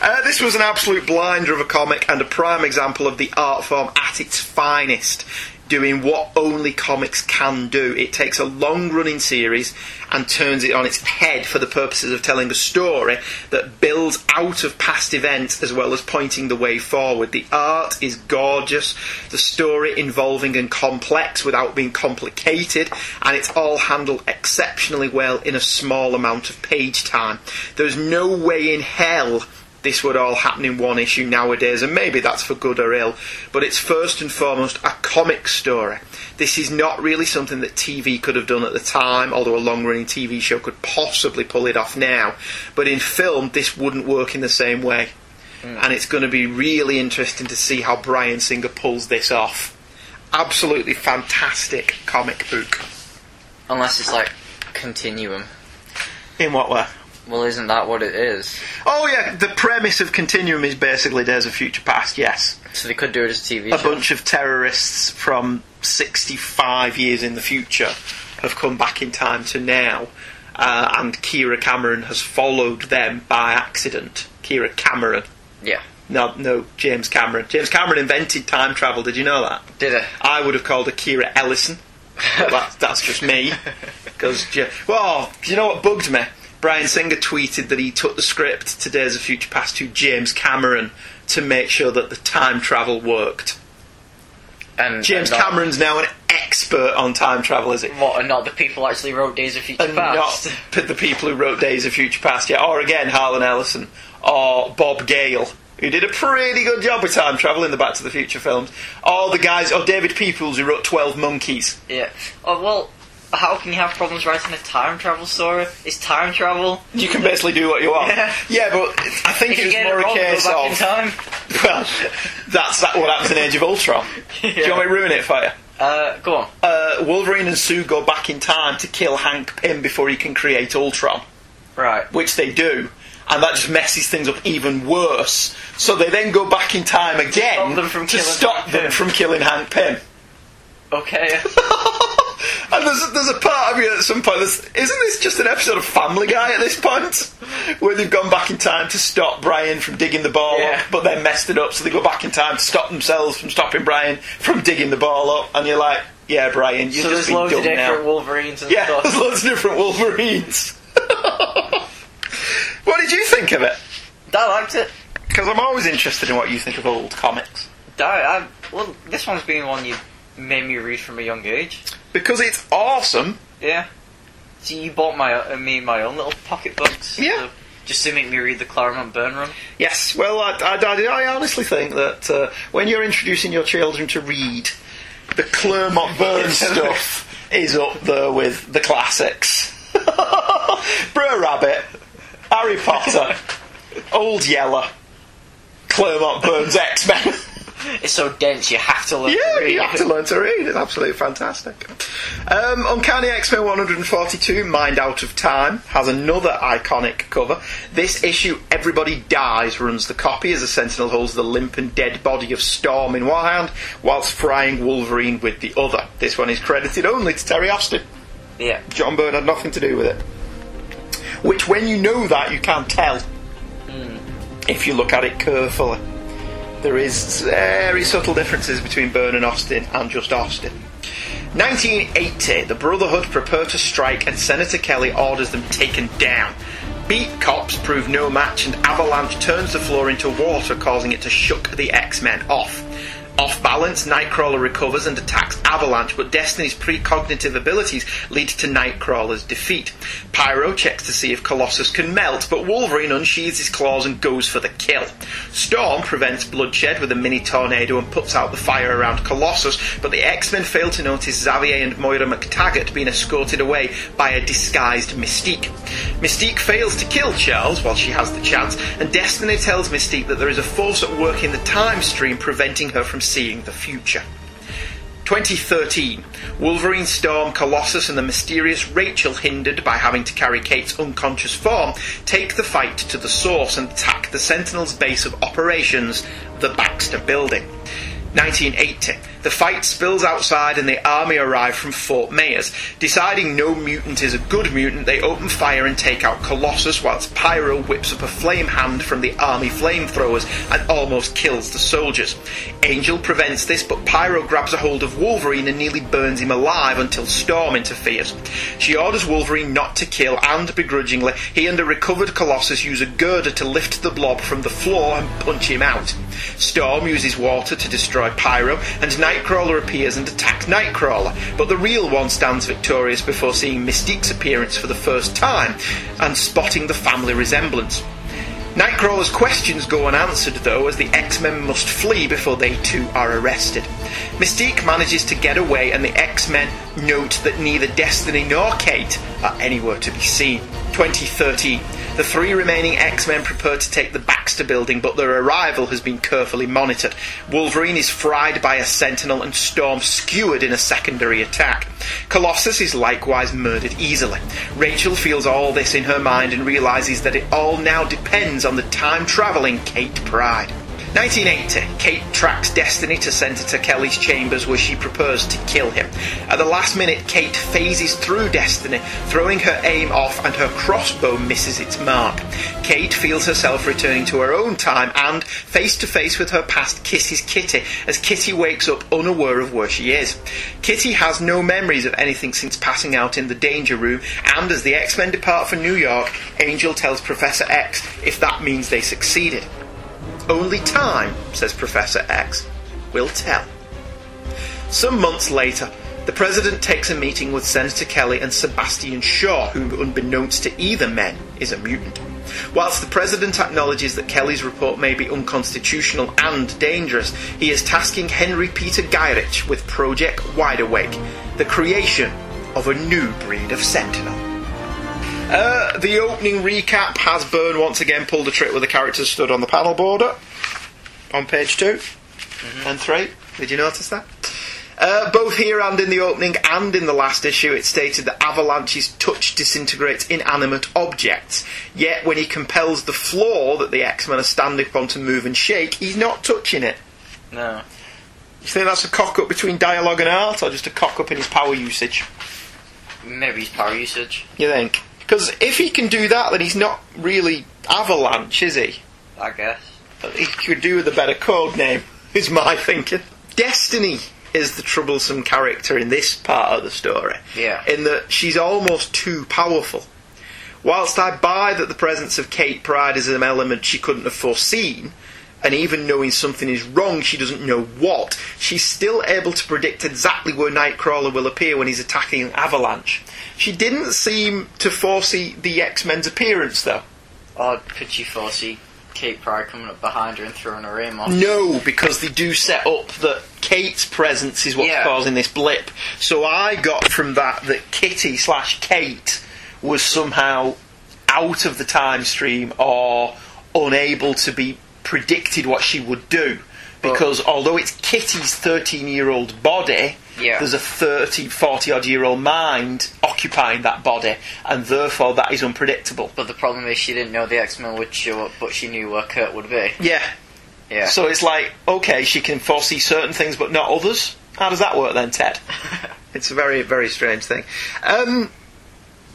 Uh, this was an absolute blinder of a comic and a prime example of the art form at its finest, doing what only comics can do. It takes a long running series and turns it on its head for the purposes of telling a story that builds out of past events as well as pointing the way forward. The art is gorgeous, the story involving and complex without being complicated, and it's all handled exceptionally well in a small amount of page time. There's no way in hell this would all happen in one issue nowadays, and maybe that's for good or ill, but it's first and foremost a comic story. This is not really something that TV could have done at the time, although a long running TV show could possibly pull it off now. But in film, this wouldn't work in the same way. Hmm. And it's going to be really interesting to see how Bryan Singer pulls this off. Absolutely fantastic comic book. Unless it's like Continuum. In what way? Well, isn't that what it is? Oh, yeah, the premise of Continuum is basically Days of Future Past, yes. So they could do it as a TV a show. bunch of terrorists from 65 years in the future have come back in time to now, uh, and Kiera Cameron has followed them by accident. Kiera Cameron. Yeah. No, no, James Cameron. James Cameron invented time travel. Did you know that? Did it? I would have called her Kira Ellison. But that's, that's just me. Because, well, do you know what bugged me? Bryan Singer tweeted that he took the script to Days of Future Past to James Cameron to make sure that the time travel worked. And James and not- Cameron's now an expert on time travel, is it? What, and not the people who actually wrote Days of Future And Past? not the people who wrote Days of Future Past, yeah. Or again, Harlan Ellison. Or Bob Gale, who did a pretty good job with time travel in the Back to the Future films. Or the guys, or David Peoples, who wrote 12 Monkeys. Yeah. Oh, well, how can you have problems writing a time travel story? It's time travel. You can basically do what you want. Yeah. Yeah, but I think If it was it more a wrong, go case back in of. time. Well, that's that, what happens in Age of Ultron. Do you want me to ruin it for you? Uh, go on. Uh, Wolverine and Sue go back in time to kill Hank Pym before he can create Ultron. Right. which they do, and that just messes things up even worse. So they then go back in time again stop them from to killing stop them from killing Hank Pym. Okay. and there's, there's a part of you at some point. Isn't this just an episode of Family Guy at this point, where they've gone back in time to stop Brian from digging the ball Yeah. up, but then messed it up, so they go back in time to stop themselves from stopping Brian from digging the ball up, and you're like, yeah, Brian, you've so just there's been loads of different now. Wolverines and Yeah, stuff. there's loads of different Wolverines. what did you think of it? I liked it. Because I'm always interested in what you think of old comics. I, I, well, this one's been one you made me read from a young age. Because it's awesome. Yeah. So you bought my uh, me my own little pocket books? Yeah. uh, just to make me read the Claremont Byrne Run? Yes, well, I, I, I, I honestly think that uh, when you're introducing your children to read, the Claremont Byrne stuff is up there with the classics. Brer Rabbit, Harry Potter, Old Yeller, Claremont Byrne's X Men. It's so dense, you have to learn Yeah, to read you have to learn to read. It's absolutely fantastic. Um, Uncanny X-Men 142, Mind Out of Time, has another iconic cover. This issue, Everybody Dies, runs the copy as the Sentinel holds the limp and dead body of Storm in one hand, whilst frying Wolverine with the other. This one is credited only to Terry Austin. Yeah. John Byrne had nothing to do with it. Which, when you know that, you can't tell. If you look at it carefully. There is very subtle differences between Byrne and Austin and just Austin. 1980, the Brotherhood prepare to strike and Senator Kelly orders them taken down. Beat cops prove no match and Avalanche turns the floor into water, causing it to shook the X-Men off. Off balance, Nightcrawler recovers and attacks Avalanche, but Destiny's precognitive abilities lead to Nightcrawler's defeat. Pyro checks to see if Colossus can melt, but Wolverine unsheathes his claws and goes for the kill. Storm prevents bloodshed with a mini tornado and puts out the fire around Colossus, but the X-Men fail to notice Xavier and Moira McTaggart being escorted away by a disguised Mystique. Mystique fails to kill Charles while she has the chance, and Destiny tells Mystique that there is a force at work in the time stream preventing her from seeing the future. 2013. Wolverine, Storm, Colossus, and the mysterious Rachel, hindered by having to carry Kate's unconscious form, take the fight to the source and attack the Sentinel's base of operations, the Baxter Building. 1980. The fight spills outside and the army arrive from Fort Myers. Deciding no mutant is a good mutant, they open fire and take out Colossus whilst Pyro whips up a flame hand from the army flamethrowers and almost kills the soldiers. Angel prevents this, but Pyro grabs a hold of Wolverine and nearly burns him alive until Storm interferes. She orders Wolverine not to kill, and begrudgingly, he and a recovered Colossus use a girder to lift the blob from the floor and punch him out. Storm uses water to destroy Pyro, and Nightcrawler appears and attacks Nightcrawler, but the real one stands victorious before seeing Mystique's appearance for the first time and spotting the family resemblance. Nightcrawler's questions go unanswered, though, as the X Men must flee before they too are arrested. Mystique manages to get away, and the X Men note that neither Destiny nor Kate are anywhere to be seen. 2013. The three remaining X Men prepare to take the Baxter building, but their arrival has been carefully monitored. Wolverine is fried by a Sentinel, and Storm skewered in a secondary attack. Colossus is likewise murdered easily. Rachel feels all this in her mind and realizes that it all now depends on the time traveling Kate Pryde. 1980, Kate tracks Destiny to Senator Kelly's chambers where she prepares to kill him. At the last minute, Kate phases through Destiny, throwing her aim off and her crossbow misses its mark. Kate feels herself returning to her own time and, face to face with her past, kisses Kitty as Kitty wakes up unaware of where she is. Kitty has no memories of anything since passing out in the danger room, and as the X-Men depart for New York, Angel tells Professor X if that means they succeeded. Only time, says Professor X, will tell. Some months later, the President takes a meeting with Senator Kelly and Sebastian Shaw, who, unbeknownst to either men, is a mutant. Whilst the President acknowledges that Kelly's report may be unconstitutional and dangerous, he is tasking Henry Peter Gyrich with Project Wide Awake, the creation of a new breed of Sentinel. Uh, the opening recap has Byrne once again pulled a trick with the characters stood on the panel border on page 2 and 3. Did you notice that? Uh, both here and in the opening and in the last issue, it stated that Avalanche's touch disintegrates inanimate objects. Yet, when he compels the floor that the X Men are standing upon to move and shake, he's not touching it. No. You think that's a cock up between dialogue and art, or just a cock up in his power usage? Maybe his power usage. You think? Because if he can do that, then he's not really Avalanche, is he? I guess. He could do with a better code name, is my thinking. Destiny is the troublesome character in this part of the story. Yeah. In that she's almost too powerful. Whilst I buy that the presence of Kate Pryde is an element she couldn't have foreseen, and even knowing something is wrong, she doesn't know what, she's still able to predict exactly where Nightcrawler will appear when he's attacking avalanche. She didn't seem to foresee the X Men's appearance, though. Or could she foresee Kate Pryde coming up behind her and throwing her aim off? No, because they do set up that Kate's presence is what's Yeah. causing this blip. So I got from that that Kitty slash Kate was somehow out of the time stream or unable to be predicted what she would do. Because although it's Kitty's 13 year old body, Yeah. there's a 30, 40 odd year old mind occupying that body, and therefore that is unpredictable. But the problem is she didn't know the X Men would show up, but she knew where Kurt would be. Yeah, Yeah. So it's like, okay, she can foresee certain things but not others. How does that work then, Ted? it's a very, very strange thing. Um,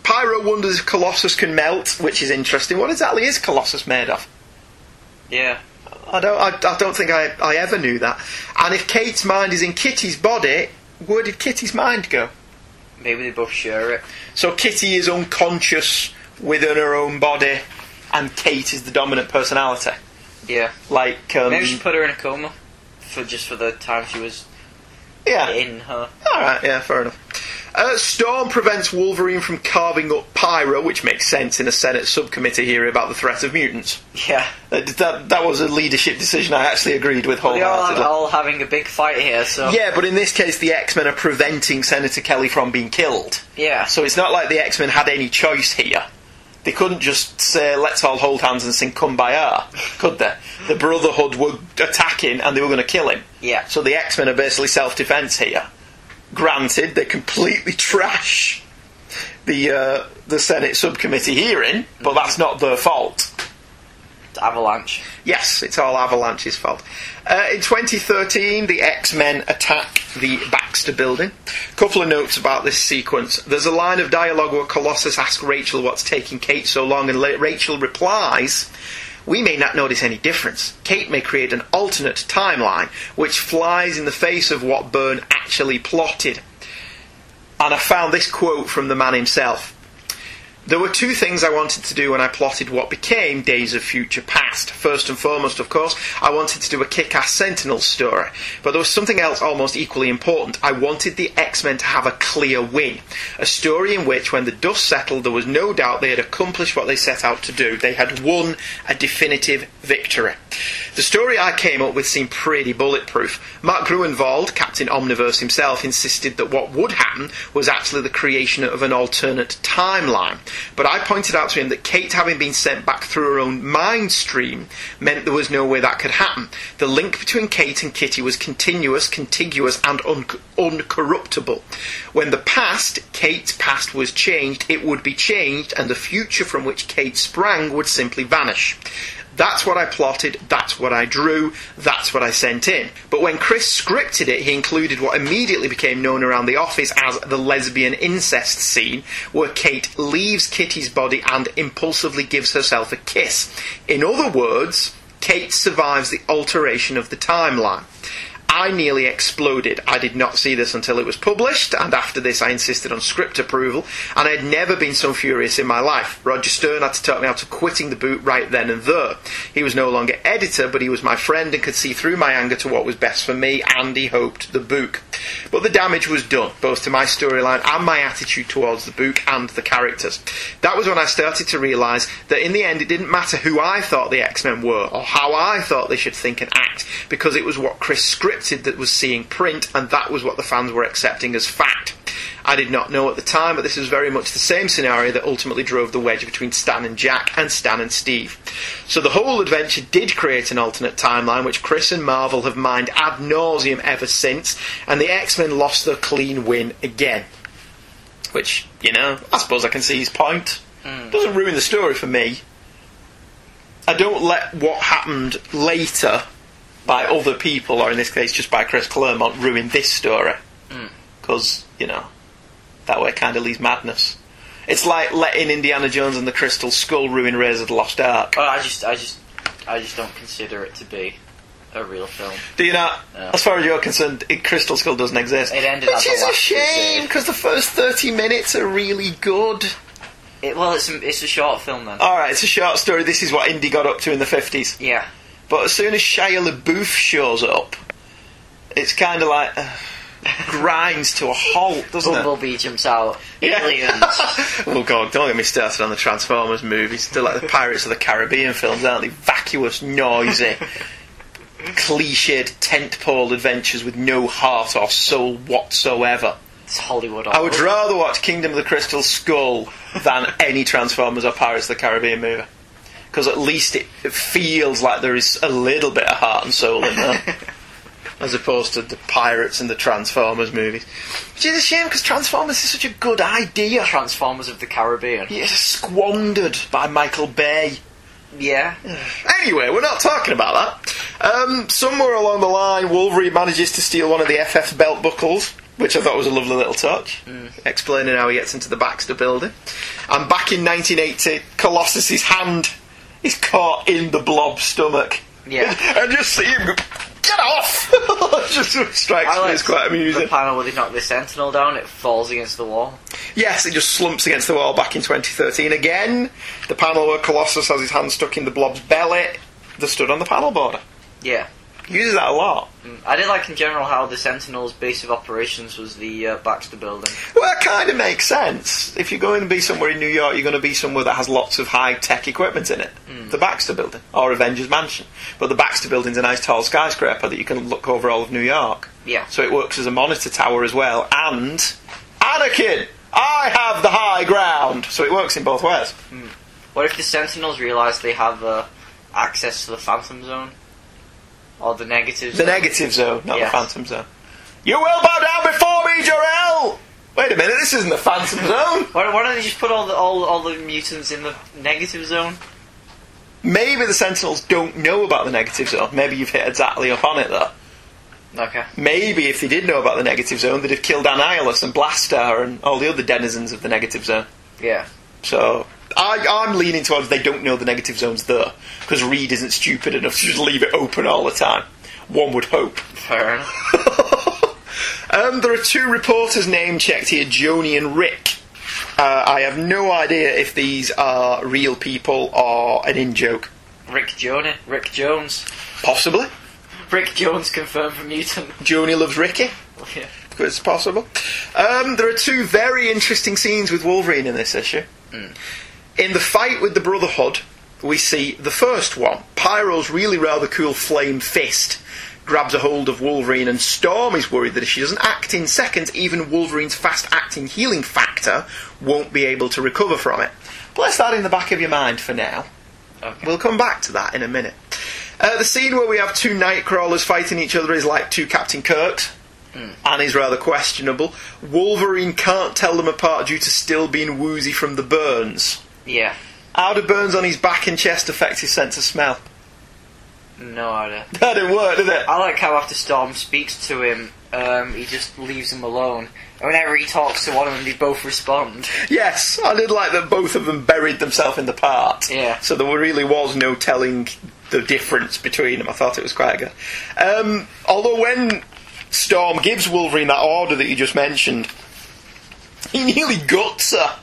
Pyro wonders if Colossus can melt, which is interesting. What exactly is Colossus made of? yeah. I don't, I, I don't think I, I ever knew that. And if Kate's mind is in Kitty's body, where did Kitty's mind go? Maybe they both share it. So Kitty is unconscious within her own body, and Kate is the dominant personality. Yeah. Like, um, Maybe she put her in a coma for just for the time she was yeah. in her. Alright, yeah, fair enough. Uh, Storm prevents Wolverine from carving up Pyro, which makes sense in a Senate subcommittee hearing about the threat of mutants. Yeah. Uh, that, that was a leadership decision I actually agreed with They wholeheartedly. all having a big fight here, so Yeah, but in this case, the X Men are preventing Senator Kelly from being killed. yeah. So it's not like the X Men had any choice here. They couldn't just say, let's all hold hands and sing Kumbaya, could they? The Brotherhood were attacking and they were going to kill him. Yeah. So the X Men are basically self defense here. Granted, they completely trash the uh, the Senate subcommittee hearing, but that's not their fault. Avalanche. Yes, it's all Avalanche's fault. Uh, in 2013, the X Men attack the Baxter building. A Couple of notes about this sequence. There's a line of dialogue where Colossus asks Rachel what's taking Kate so long, and Rachel replies, We may not notice any difference. Kate may create an alternate timeline, which flies in the face of what Byrne actually plotted. And I found this quote from the man himself. There were two things I wanted to do when I plotted what became Days of Future Past. First and foremost, of course, I wanted to do a kick ass Sentinel story. But there was something else almost equally important. I wanted the X Men to have a clear win. A story in which, when the dust settled, there was no doubt they had accomplished what they set out to do. They had won a definitive victory. The story I came up with seemed pretty bulletproof. Mark Gruenwald, Captain Omniverse himself, insisted that what would happen was actually the creation of an alternate timeline. But I pointed out to him that Kate having been sent back through her own mind stream meant there was no way that could happen. The link between Kate and Kitty was continuous, contiguous, and un- uncorruptible. When the past, Kate's past, was changed, it would be changed, and the future from which Kate sprang would simply vanish. That's what I plotted, that's what I drew, that's what I sent in. But when Chris scripted it, he included what immediately became known around the office as the lesbian incest scene, where Kate leaves Kitty's body and impulsively gives herself a kiss. In other words, Kate survives the alteration of the timeline. I nearly exploded. I did not see this until it was published, and after this I insisted on script approval, and I had never been so furious in my life. Roger Stern had to talk me out of quitting the boot right then and there. He was no longer editor, but he was my friend and could see through my anger to what was best for me, and he hoped the book. But the damage was done, both to my storyline and my attitude towards the book and the characters. That was when I started to realise that in the end it didn't matter who I thought the X-Men were, or how I thought they should think and act, because it was what Chris scripted that was seeing print, and that was what the fans were accepting as fact. I did not know at the time, but this was very much the same scenario that ultimately drove the wedge between Stan and Jack and Stan and Steve. So the whole adventure did create an alternate timeline, which Chris and Marvel have mined ad nauseum ever since, and the X Men lost their clean win again. Which, you know, I suppose I can see his point. Hmm. Doesn't ruin the story for me. I don't let what happened later by other people, or in this case just by Chris Claremont, ruin this story. Hmm. Because, you know, that way it kind of leaves madness. It's like letting Indiana Jones and the Crystal Skull ruin Raiders of the Lost Ark. Oh, I just, I just, I just don't consider it to be a real film. Do you not? No. As far as you're concerned, it, Crystal Skull doesn't exist. It ended Which is a shame, because the first 30 minutes are really good. It, well, it's a, it's a short film then. Alright, it's a short story. This is what Indy got up to in the 50s. yeah. But as soon as Shia LaBeouf shows up, it's kind of like. uh, grinds to a halt, doesn't it? Bumblebee jumps out. Aliens. oh god, don't get me started on the Transformers movies. They're like the Pirates of the Caribbean films, aren't they? Vacuous, noisy, cliched tentpole adventures with no heart or soul whatsoever. It's Hollywood. I would rather watch Kingdom of the Crystal Skull than any Transformers or Pirates of the Caribbean movie. Because at least it, it feels like there is a little bit of heart and soul in there. as opposed to the Pirates and the Transformers movies. Which is a shame because Transformers is such a good idea. Transformers of the Caribbean. It's squandered by Michael Bay. Yeah. Anyway, we're not talking about that. Um, somewhere along the line, Wolverine manages to steal one of the FF's belt buckles, which I thought was a lovely little touch, explaining how he gets into the Baxter building. And back in 1980, Colossus's hand is caught in the blob's stomach. Yeah. and just see him go, get off! just strikes I me like as quite amusing. the panel where they knock the Sentinel down, it falls against the wall. Yes, it just slumps against the wall back in 2013 again. The panel where Colossus has his hand stuck in the blob's belly, they stood on the panel border. Yeah. Uses that a lot. Mm. I did like in general how the Sentinel's base of operations was the uh, Baxter building. Well, that kind of makes sense. If you're going to be somewhere in New York, you're going to be somewhere that has lots of high tech equipment in it. The Baxter Building or Avengers Mansion. But the Baxter Building's a nice tall skyscraper that you can look over all of New York. Yeah. So it works as a monitor tower as well. And Anakin, I have the high ground. So it works in both ways. What if the Sentinels realise they have uh, access to the Phantom Zone? Or the negative zone. The zone? negative zone, not Yes. the Phantom Zone. You will bow down before me, Jor-El! Wait a minute, this isn't the Phantom Zone. Why, why don't they just put all the all, all the mutants in the negative zone? Maybe the Sentinels don't know about the negative zone. Maybe you've hit exactly up on it, though. Okay. Maybe if they did know about the negative zone, they'd have killed Annihilus and Blastaar and all the other denizens of the negative zone. Yeah. So I, I'm leaning towards they don't know the negative zone's there because Reed isn't stupid enough to just leave it open all the time. One would hope. Fair enough. Um, there are two reporters name checked here, Joni and Rick. Uh, I have no idea if these are real people or an in joke. Rick Joni, Rick Jones. Possibly. Rick Jones confirmed from mutant. Joni loves Ricky. Yeah. It's possible. Um, there are two very interesting scenes with Wolverine in this issue. In the fight with the Brotherhood, we see the first one. Pyro's really rather cool flame fist grabs a hold of Wolverine, and Storm is worried that if she doesn't act in seconds, even Wolverine's fast acting healing factor won't be able to recover from it. Place that in the back of your mind for now. Okay. We'll come back to that in a minute. Uh, the scene where we have two Nightcrawlers fighting each other is like two Captain Kirks and is rather questionable. Wolverine can't tell them apart due to still being woozy from the burns. Yeah. How do burns on his back and chest affect his sense of smell? No idea. That didn't work, did it? I like how after Storm speaks to him, um, he just leaves him alone. And whenever he talks to one of them, they both respond. Yes, I did like that both of them buried themselves in the part. Yeah. So there really was no telling the difference between them. I thought it was quite good. Um, although when Storm gives Wolverine that order that you just mentioned, he nearly guts her.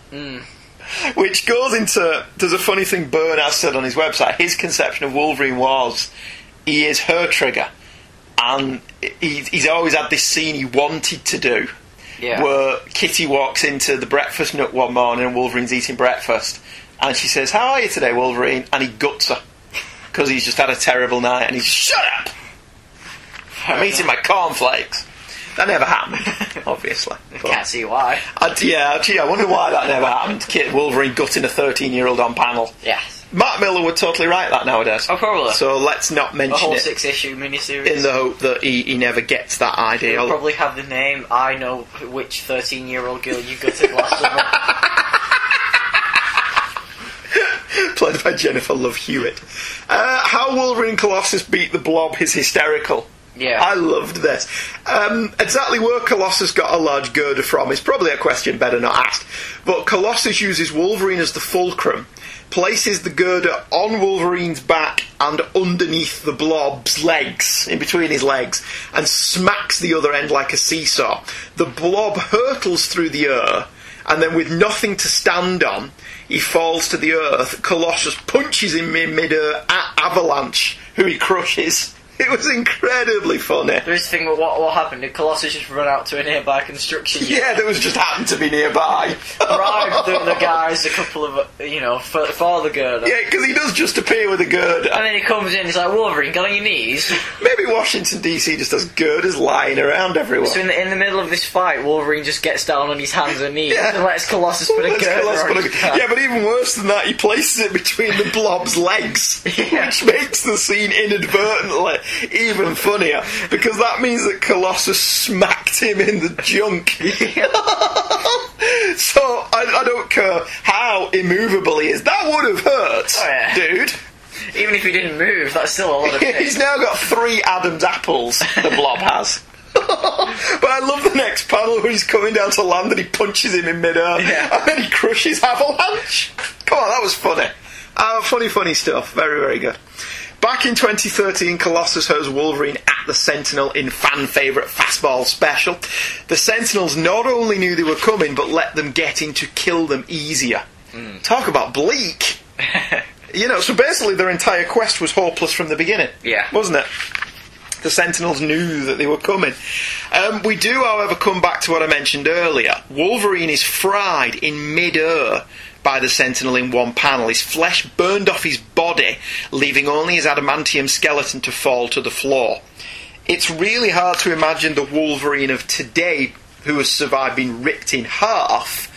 Which goes into. There's a funny thing Byrne has said on his website. His conception of Wolverine was he is her trigger. And he, he's always had this scene he wanted to do Yeah. where Kitty walks into the breakfast nook one morning and Wolverine's eating breakfast. And she says, How are you today, Wolverine? And he guts her. Because he's just had a terrible night. And he's, Shut up! I'm eating my cornflakes. That never happened, obviously. But- Can't see why. I, yeah, gee, I wonder why that never happened. Kit Wolverine gutting a 13 year old on panel. Yes. Mark Millar would totally write that nowadays. Oh, probably. So let's not A mention whole it six issue miniseries. in the hope that he, he never gets that idea. It'll probably have the name I know which 13 year old girl you gutted last summer. played by Jennifer Love Hewitt. Uh, how Wolverine Colossus beat the Blob is hysterical. Yeah. I loved this. Um, exactly where Colossus got a large girder from is probably a question better not asked. But Colossus uses Wolverine as the fulcrum, places the girder on Wolverine's back and underneath the Blob's legs, in between his legs, and smacks the other end like a seesaw. The Blob hurtles through the air, and then with nothing to stand on, he falls to the earth. Colossus punches him in mid-air, a- avalanche, who he crushes. It was incredibly funny. There is a thing. What what happened? Did Colossus just run out to a nearby construction? Yeah, that was just happened to be nearby. bribed the, the guys a couple of you know for, for the girder. Yeah, because he does just appear with a girder. And then he comes in, he's like, Wolverine, get on your knees. Maybe Washington DC just has girders lying around everywhere. So in the, in the middle of this fight, Wolverine just gets down on his hands and knees Yeah. and lets Colossus put a girder put a- yeah, but even worse than that, he places it between the blob's legs, Yeah. which makes the scene inadvertently even funnier because that means that Colossus smacked him in the junk. so I, I don't care how immovable he is. That would have hurt, Oh, yeah. dude. Even if he didn't move, that's still a lot of He's now got three Adam's apples, the blob has. but I love the next panel where he's coming down to land and he punches him in midair Yeah. and then he crushes Avalanche. Come on, that was funny. Uh, funny, funny stuff. Very, very good. Back in 2013, Colossus hosts Wolverine at the Sentinel in fan favourite Fastball Special. The Sentinels not only knew they were coming, but let them get in to kill them easier. Talk about bleak. You know, so basically their entire quest was hopeless from the beginning. Yeah. Wasn't it? The Sentinels knew that they were coming. Um, we do, however, come back to what I mentioned earlier. Wolverine is fried in mid-air by the Sentinel in one panel. His flesh burned off his body, leaving only his adamantium skeleton to fall to the floor. It's really hard to imagine the Wolverine of today who has survived being ripped in half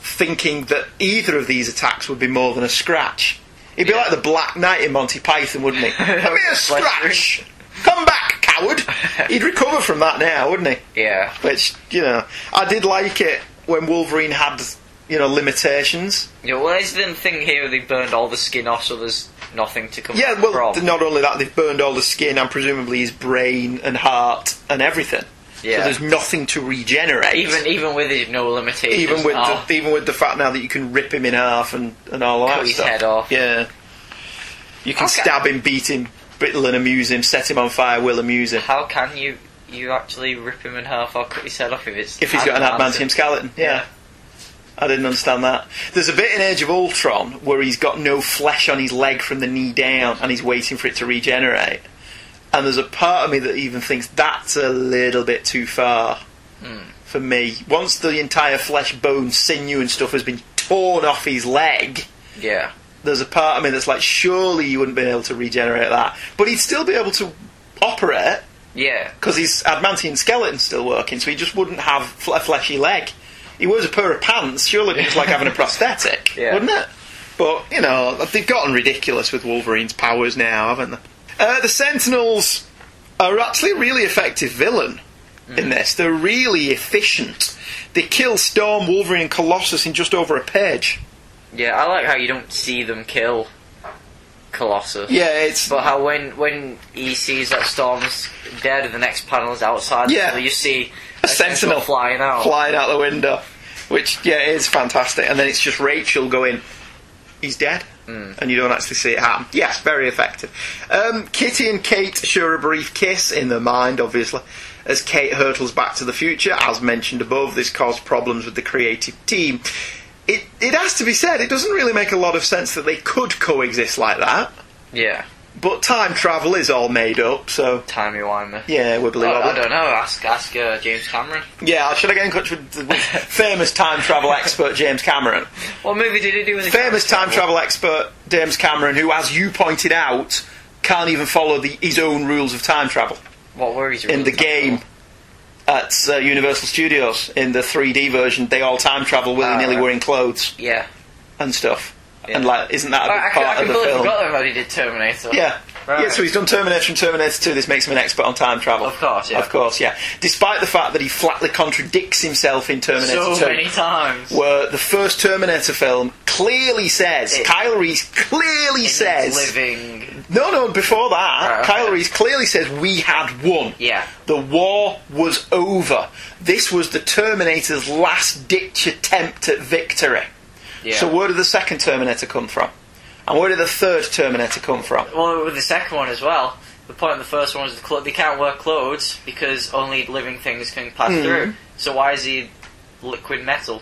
thinking that either of these attacks would be more than a scratch. He'd be like the Black Knight in Monty Python, wouldn't he? Come here, scratch! Come back, coward! He'd recover from that now, wouldn't he? Yeah. Which, you know, I did like it when Wolverine had, you know, limitations. Yeah, well, there's the thing here, they burned all the skin off, so there's nothing to come Yeah, well, from. not only that, they've burned all the skin and presumably his brain and heart and everything. Yeah. So there's nothing to regenerate. Even even with his no limitations. even with now. the, even with the fact now that you can rip him in half and, and all Cut that his stuff. head off. Yeah, you can Okay. stab him, beat him, brittle and amuse him, set him on fire, will amuse him. How can you you actually rip him in half or cut his head off if it's If he's got an adamantium skeleton, yeah. Yeah. I didn't understand that. There's a bit in Age of Ultron where he's got no flesh on his leg from the knee down and he's waiting for it to regenerate. And there's a part of me that even thinks that's a little bit too far hmm. for me. Once the entire flesh, bone, sinew, and stuff has been torn off his leg, Yeah. there's a part of me that's like, surely you wouldn't be able to regenerate that. But he'd still be able to operate Yeah. because his adamantium skeleton's still working, so he just wouldn't have a fleshy leg. He wears a pair of pants, surely just like having a prosthetic, Yeah. wouldn't it? But, you know, they've gotten ridiculous with Wolverine's powers now, haven't they? Uh, the Sentinels are actually a really effective villain in this. They're really efficient. They kill Storm, Wolverine, and Colossus in just over a page. Yeah, I like how you don't see them kill Colossus. Yeah, it's. But how when when he sees that Storm's dead and the next panel is outside, Yeah. you see a sentinel flying out. flying out the window, which yeah is fantastic. And then it's just Rachel going, "He's dead," and you don't actually see it happen. Yes, very effective. Um, Kitty and Kate share a brief kiss in their mind, obviously, as Kate hurtles back to the future. As mentioned above, this caused problems with the creative team. It it has to be said, it doesn't really make a lot of sense that they could coexist like that. Yeah, But time travel is all made up, so timey wimey. yeah, wibbly I, I don't know. Ask ask uh, James Cameron. Yeah, should I get in touch with the with famous time travel expert James Cameron? What movie did he do with Famous time travel expert James Cameron, who, as you pointed out, can't even follow the, his own rules of time travel What were his in the game travel? at uh, Universal Studios. In the 3D version, they all time travel willy nilly Ah, right. wearing clothes Yeah, and stuff. Yeah. And like, isn't that a I, big I, part I of the completely film? forgot that he did Terminator. Yeah. Right. Yeah, so he's done Terminator and Terminator 2. This makes him an expert on time travel. Of course, yeah. Of course, yeah. Despite the fact that he flatly contradicts himself in Terminator so 2. many times. where the first Terminator film clearly says, It- Kyle Reese clearly It's says, living. no, no, before that, Right, okay. Kyle Reese clearly says we had won. Yeah. The war was over. This was the Terminator's last ditch attempt at victory. Yeah. So where did the second Terminator come from? And where did the third Terminator come from? well, with the second one as well. The point of the first one was the clo- they can't wear clothes because only living things can pass Hmm. through. So why is he liquid metal?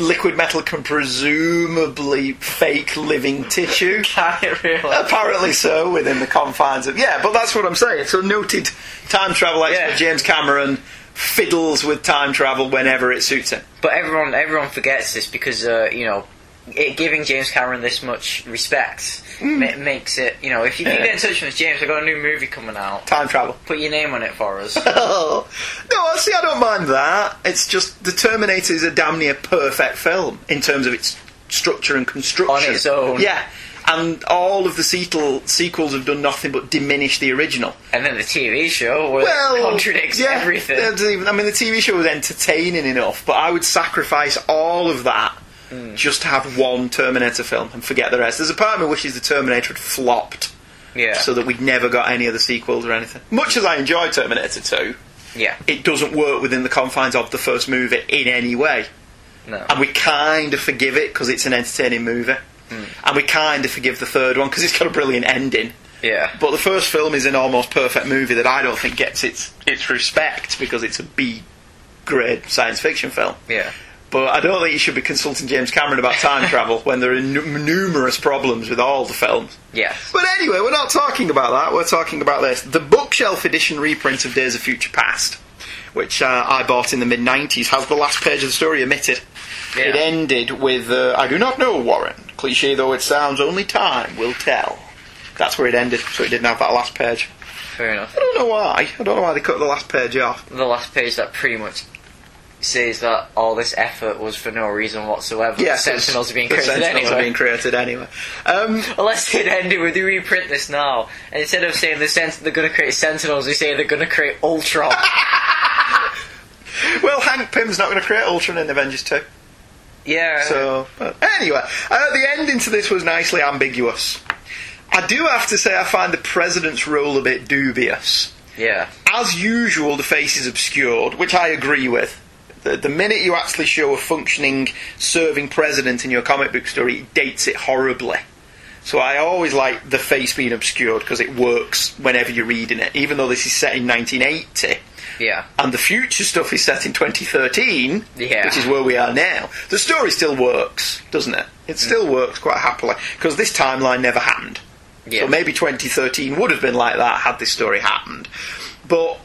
liquid metal can presumably fake living tissue. Can it really? Apparently so, within the confines of yeah. But that's what I'm saying. So noted time travel expert Yeah. James Cameron fiddles with time travel whenever it suits him. But everyone everyone forgets this because uh, you know it, giving James Cameron this much respect ma- makes it you know if you Yeah. get in touch with James, I've got a new movie coming out. Time travel. Put your name on it for us. Oh no! See, I don't mind that. It's just the Terminator is a damn near perfect film in terms of its structure and construction On its own. Yeah, and all of the sequel sequels have done nothing but diminish the original. and then the TV show it contradicts yeah, everything. I mean, the TV show was entertaining enough, but I would sacrifice all of that Hmm. just to have one Terminator film and forget the rest. There's a part of me wishes the Terminator had flopped. Yeah. So that we'd never got any other sequels or anything. Much as I enjoy Terminator 2, Yeah. it doesn't work within the confines of the first movie in any way. No. And we kind of forgive it because it's an entertaining movie. And we kind of forgive the third one because it's got a brilliant ending. Yeah. But the first film is an almost perfect movie that I don't think gets its its respect because it's a B grade science fiction film. Yeah. But I don't think you should be consulting James Cameron about time travel when there are nu- numerous problems with all the films. Yes. But anyway, we're not talking about that. We're talking about this. The bookshelf edition reprint of Days of Future Past, which uh, I bought in the mid 90s, has the last page of the story omitted. Yeah. It ended with, uh, I do not know, Warren. Cliche though it sounds, only time will tell. That's where it ended, so it didn't have that last page. Fair enough. I don't know why. I don't know why they cut the last page off. The last page that pretty much says that all this effort was for no reason whatsoever. Yeah, Sentinels are being created Sentinels anyway. are being created anyway. Um, Unless they'd ended with, we reprint this now, and instead of saying the sent- they're going to create Sentinels, they say they're going to create Ultron. well, Hank Pym's not going to create Ultron in Avengers 2. Yeah. So, but anyway, uh, the ending to this was nicely ambiguous. I do have to say, I find the president's role a bit dubious. yeah. As usual, the face is obscured, which I agree with. The, the minute you actually show a functioning, serving president in your comic book story, it dates it horribly. So I always like the face being obscured because it works whenever you're reading it, even though this is set in 1980 Yeah. and the future stuff is set in 2013, Yeah. which is where we are now, the story still works, doesn't it? It mm. still works quite happily because this timeline never happened. Yeah. So maybe 2013 would have been like that had this story happened. But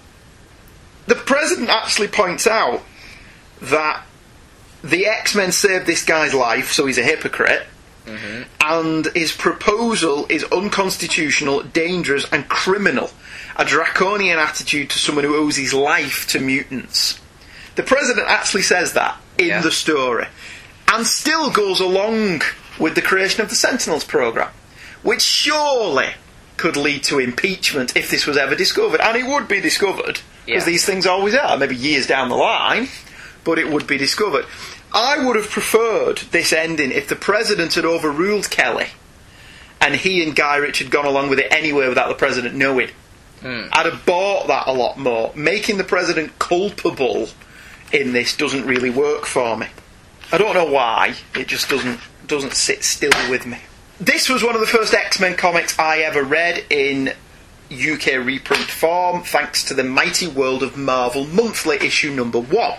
the president actually points out that the X Men saved this guy's life, so he's a hypocrite. Mm-hmm. And his proposal is unconstitutional, dangerous, and criminal. A draconian attitude to someone who owes his life to mutants. The president actually says that in Yeah. the story, and still goes along with the creation of the Sentinels program, which surely could lead to impeachment if this was ever discovered, and it would be discovered because Yeah. these things always are, maybe years down the line, but it would be discovered. I would have preferred this ending if the president had overruled Kelly, and he and Gyrich had gone along with it anyway without the president knowing. Hmm. I'd have bought that a lot more. Making the president culpable in this doesn't really work for me. I don't know why. It just doesn't doesn't sit still with me. This was one of the first X Men comics I ever read in UK reprint form, thanks to the Mighty World of Marvel monthly issue number one.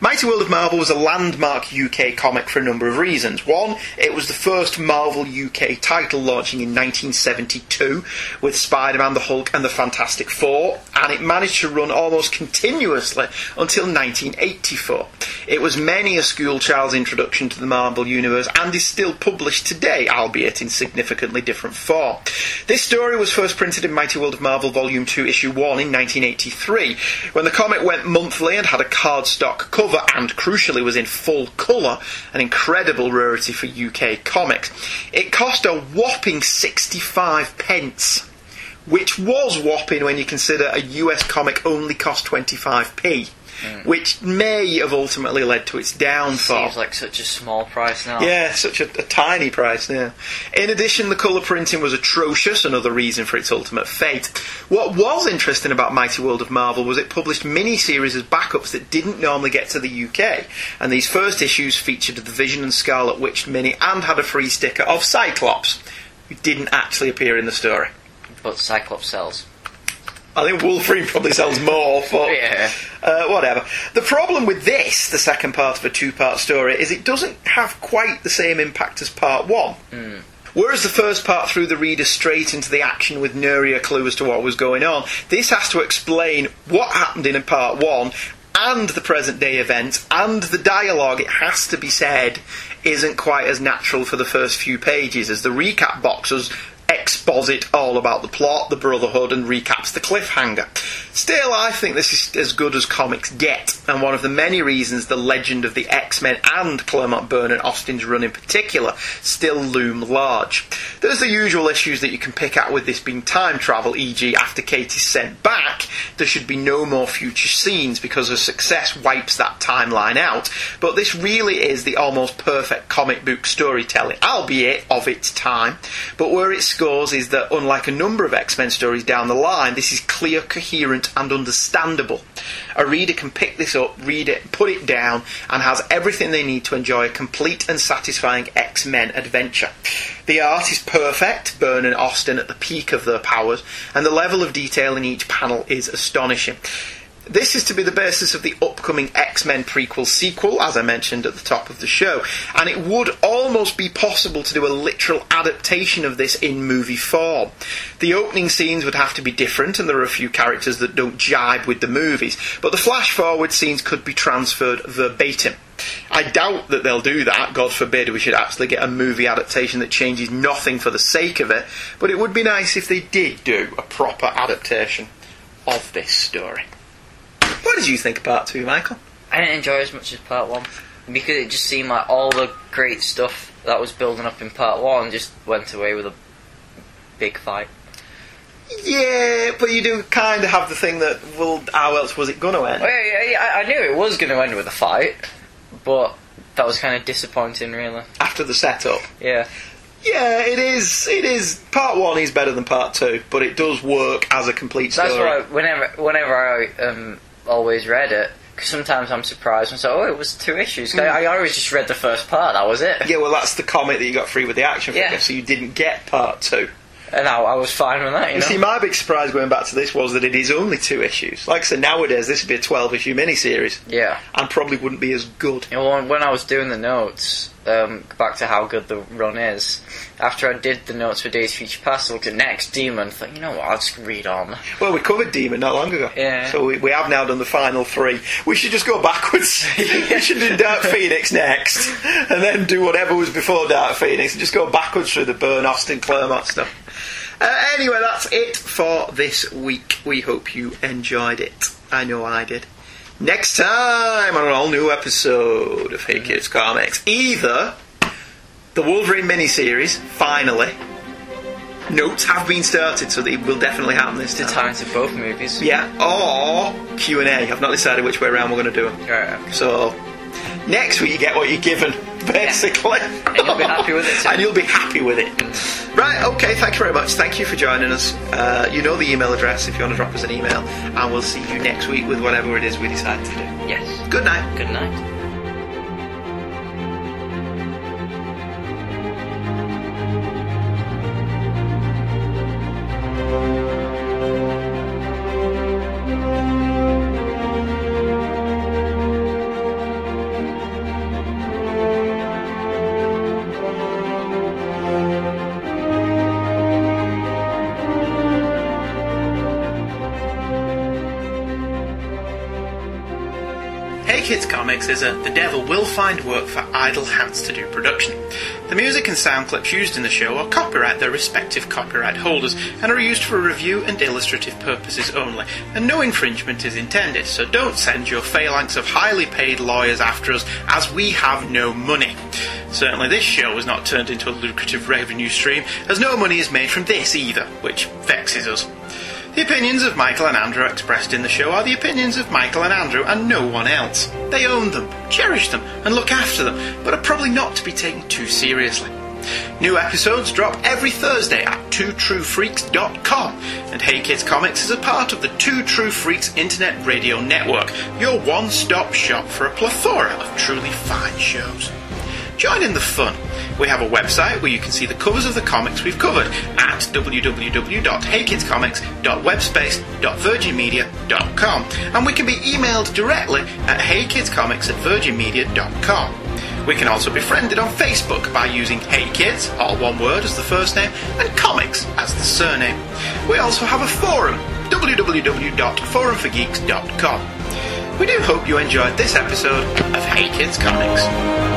Mighty World of Marvel was a landmark UK comic for a number of reasons. One, it was the first Marvel UK title launching in 1972 with Spider Man, the Hulk, and the Fantastic Four, and it managed to run almost continuously until 1984. It was many a school child's introduction to the Marvel Universe and is still published today, albeit in significantly different form. This story was first printed in Mighty World of Marvel Volume 2, Issue 1 in 1983, when the comic went monthly and had a cardstock cover and, crucially, was in full colour, an incredible rarity for UK comics. It cost a whopping 65 pence which was whopping when you consider a US comic only cost 25p, Hmm. which may have ultimately led to its downfall. Seems like such a small price now. Yeah, such a, a tiny price, yeah. In addition, the colour printing was atrocious, another reason for its ultimate fate. What was interesting about Mighty World of Marvel was it published mini-series as backups that didn't normally get to the UK, and these first issues featured the Vision and Scarlet Witch mini and had a free sticker of Cyclops, who didn't actually appear in the story. But Cyclops sells. I think Wolverine probably sells more, but Yeah. uh, whatever. The problem with this, the second part of a two-part story, is it doesn't have quite the same impact as part one. Whereas the first part threw the reader straight into the action with nary a clue as to what was going on, this has to explain what happened in part one and the present day events and the dialogue, it has to be said, isn't quite as natural for the first few pages as the recap boxes exposit all about the plot, the Brotherhood, and recaps the cliffhanger. Still, I think this is as good as comics get, and one of the many reasons the legend of the X-Men and Claremont Byrne and Austin's run in particular still loom large. There's the usual issues that you can pick at with this being time travel, e.g. after Kate is sent back, there should be no more future scenes because her success wipes that timeline out, but this really is the almost perfect comic book storytelling, albeit of its time. But where it scores is that, unlike a number of X Men stories down the line, this is clear, coherent, and understandable. A reader can pick this up, read it, put it down, and has everything they need to enjoy a complete and satisfying X Men adventure. The art is perfect, Byrne and Austin at the peak of their powers, and the level of detail in each panel is astonishing. This is to be the basis of the upcoming X Men prequel sequel, as I mentioned at the top of the show, and it would almost be possible to do a literal adaptation of this in movie form. The opening scenes would have to be different, and there are a few characters that don't jibe with the movies, but the flash forward scenes could be transferred verbatim. I doubt that they'll do that. God forbid we should actually get a movie adaptation that changes nothing for the sake of it. But it would be nice if they did do a proper adaptation of this story. What did you think of part two, Michael? I didn't enjoy it as much as part one because it just seemed like all the great stuff that was building up in part one just went away with a big fight. Yeah, but you do kind of have the thing that, well, how else was it going to end? Well, yeah, yeah, I, I knew it was going to end with a fight, but that was kind of disappointing, really. After the setup. Yeah. Yeah, it is. It is. Part one is better than part two, but it does work as a complete story. That's why whenever whenever I um, always read it, because sometimes I'm surprised and say, "Oh, it was two issues." 'Cause I, I always just read the first part. That was it. Yeah, well, that's the comic that you got free with the action figure, Yeah. so you didn't get part two. And I, I was fine with that. You You know. see, my big surprise going back to this was that it is only two issues. Like I said, nowadays this would be a 12 issue miniseries yeah. and probably wouldn't be as good. You know, when I was doing the notes, um, back to how good the run is. After I did the notes for Days Future Past, I looked at Next Demon. Thought, you know what? I'll just read on. Well, we covered Demon not long ago. Yeah. So we, we have now done the final three. We should just go backwards. we should do Dark Phoenix next, and then do whatever was before Dark Phoenix, and just go backwards through the Byrne Austin Claremont stuff. Uh, anyway, that's it for this week. We hope you enjoyed it. I know I did. Next time on an all new episode of Hey Kids Comics, either the Wolverine miniseries, finally. Notes have been started, so they will definitely happen this The time. times of both movies. Yeah, or Q and A. I've not decided which way around we're going to do them. Right, okay. So next week you get what you're given, basically. And you'll be happy with it too. and you'll be happy with it. Right, okay, thank you very much. Thank you for joining us. Uh, you know the email address if you want to drop us an email, and we'll see you next week with whatever it is we decide to do. Yes. Good night. Good night. The Devil Will Find Work for Idle Hands to Do production. The music and sound clips used in the show are copyright their respective copyright holders and are used for review and illustrative purposes only, and no infringement is intended, so don't send your phalanx of highly paid lawyers after us as we have no money. Certainly this show was not turned into a lucrative revenue stream, as no money is made from this either, which vexes us. The opinions of Michael and Andrew expressed in the show are the opinions of Michael and Andrew and no one else. They own them, cherish them, and look after them, but are probably not to be taken too seriously. New episodes drop every Thursday at twotruefreaks.com, and Hey Kids Comics is a part of the Two True Freaks Internet Radio Network, your one stop shop for a plethora of truly fine shows. Join in the fun. We have a website where you can see the covers of the comics we've covered at www.heykidscomics.webspace.virginmedia.com and we can be emailed directly at heykidscomics at virginmedia.com. We can also be friended on Facebook by using Hey Kids, all one word as the first name, and Comics as the surname. We also have a forum, www.forumforgeeks.com. We do hope you enjoyed this episode of Hey Kids Comics.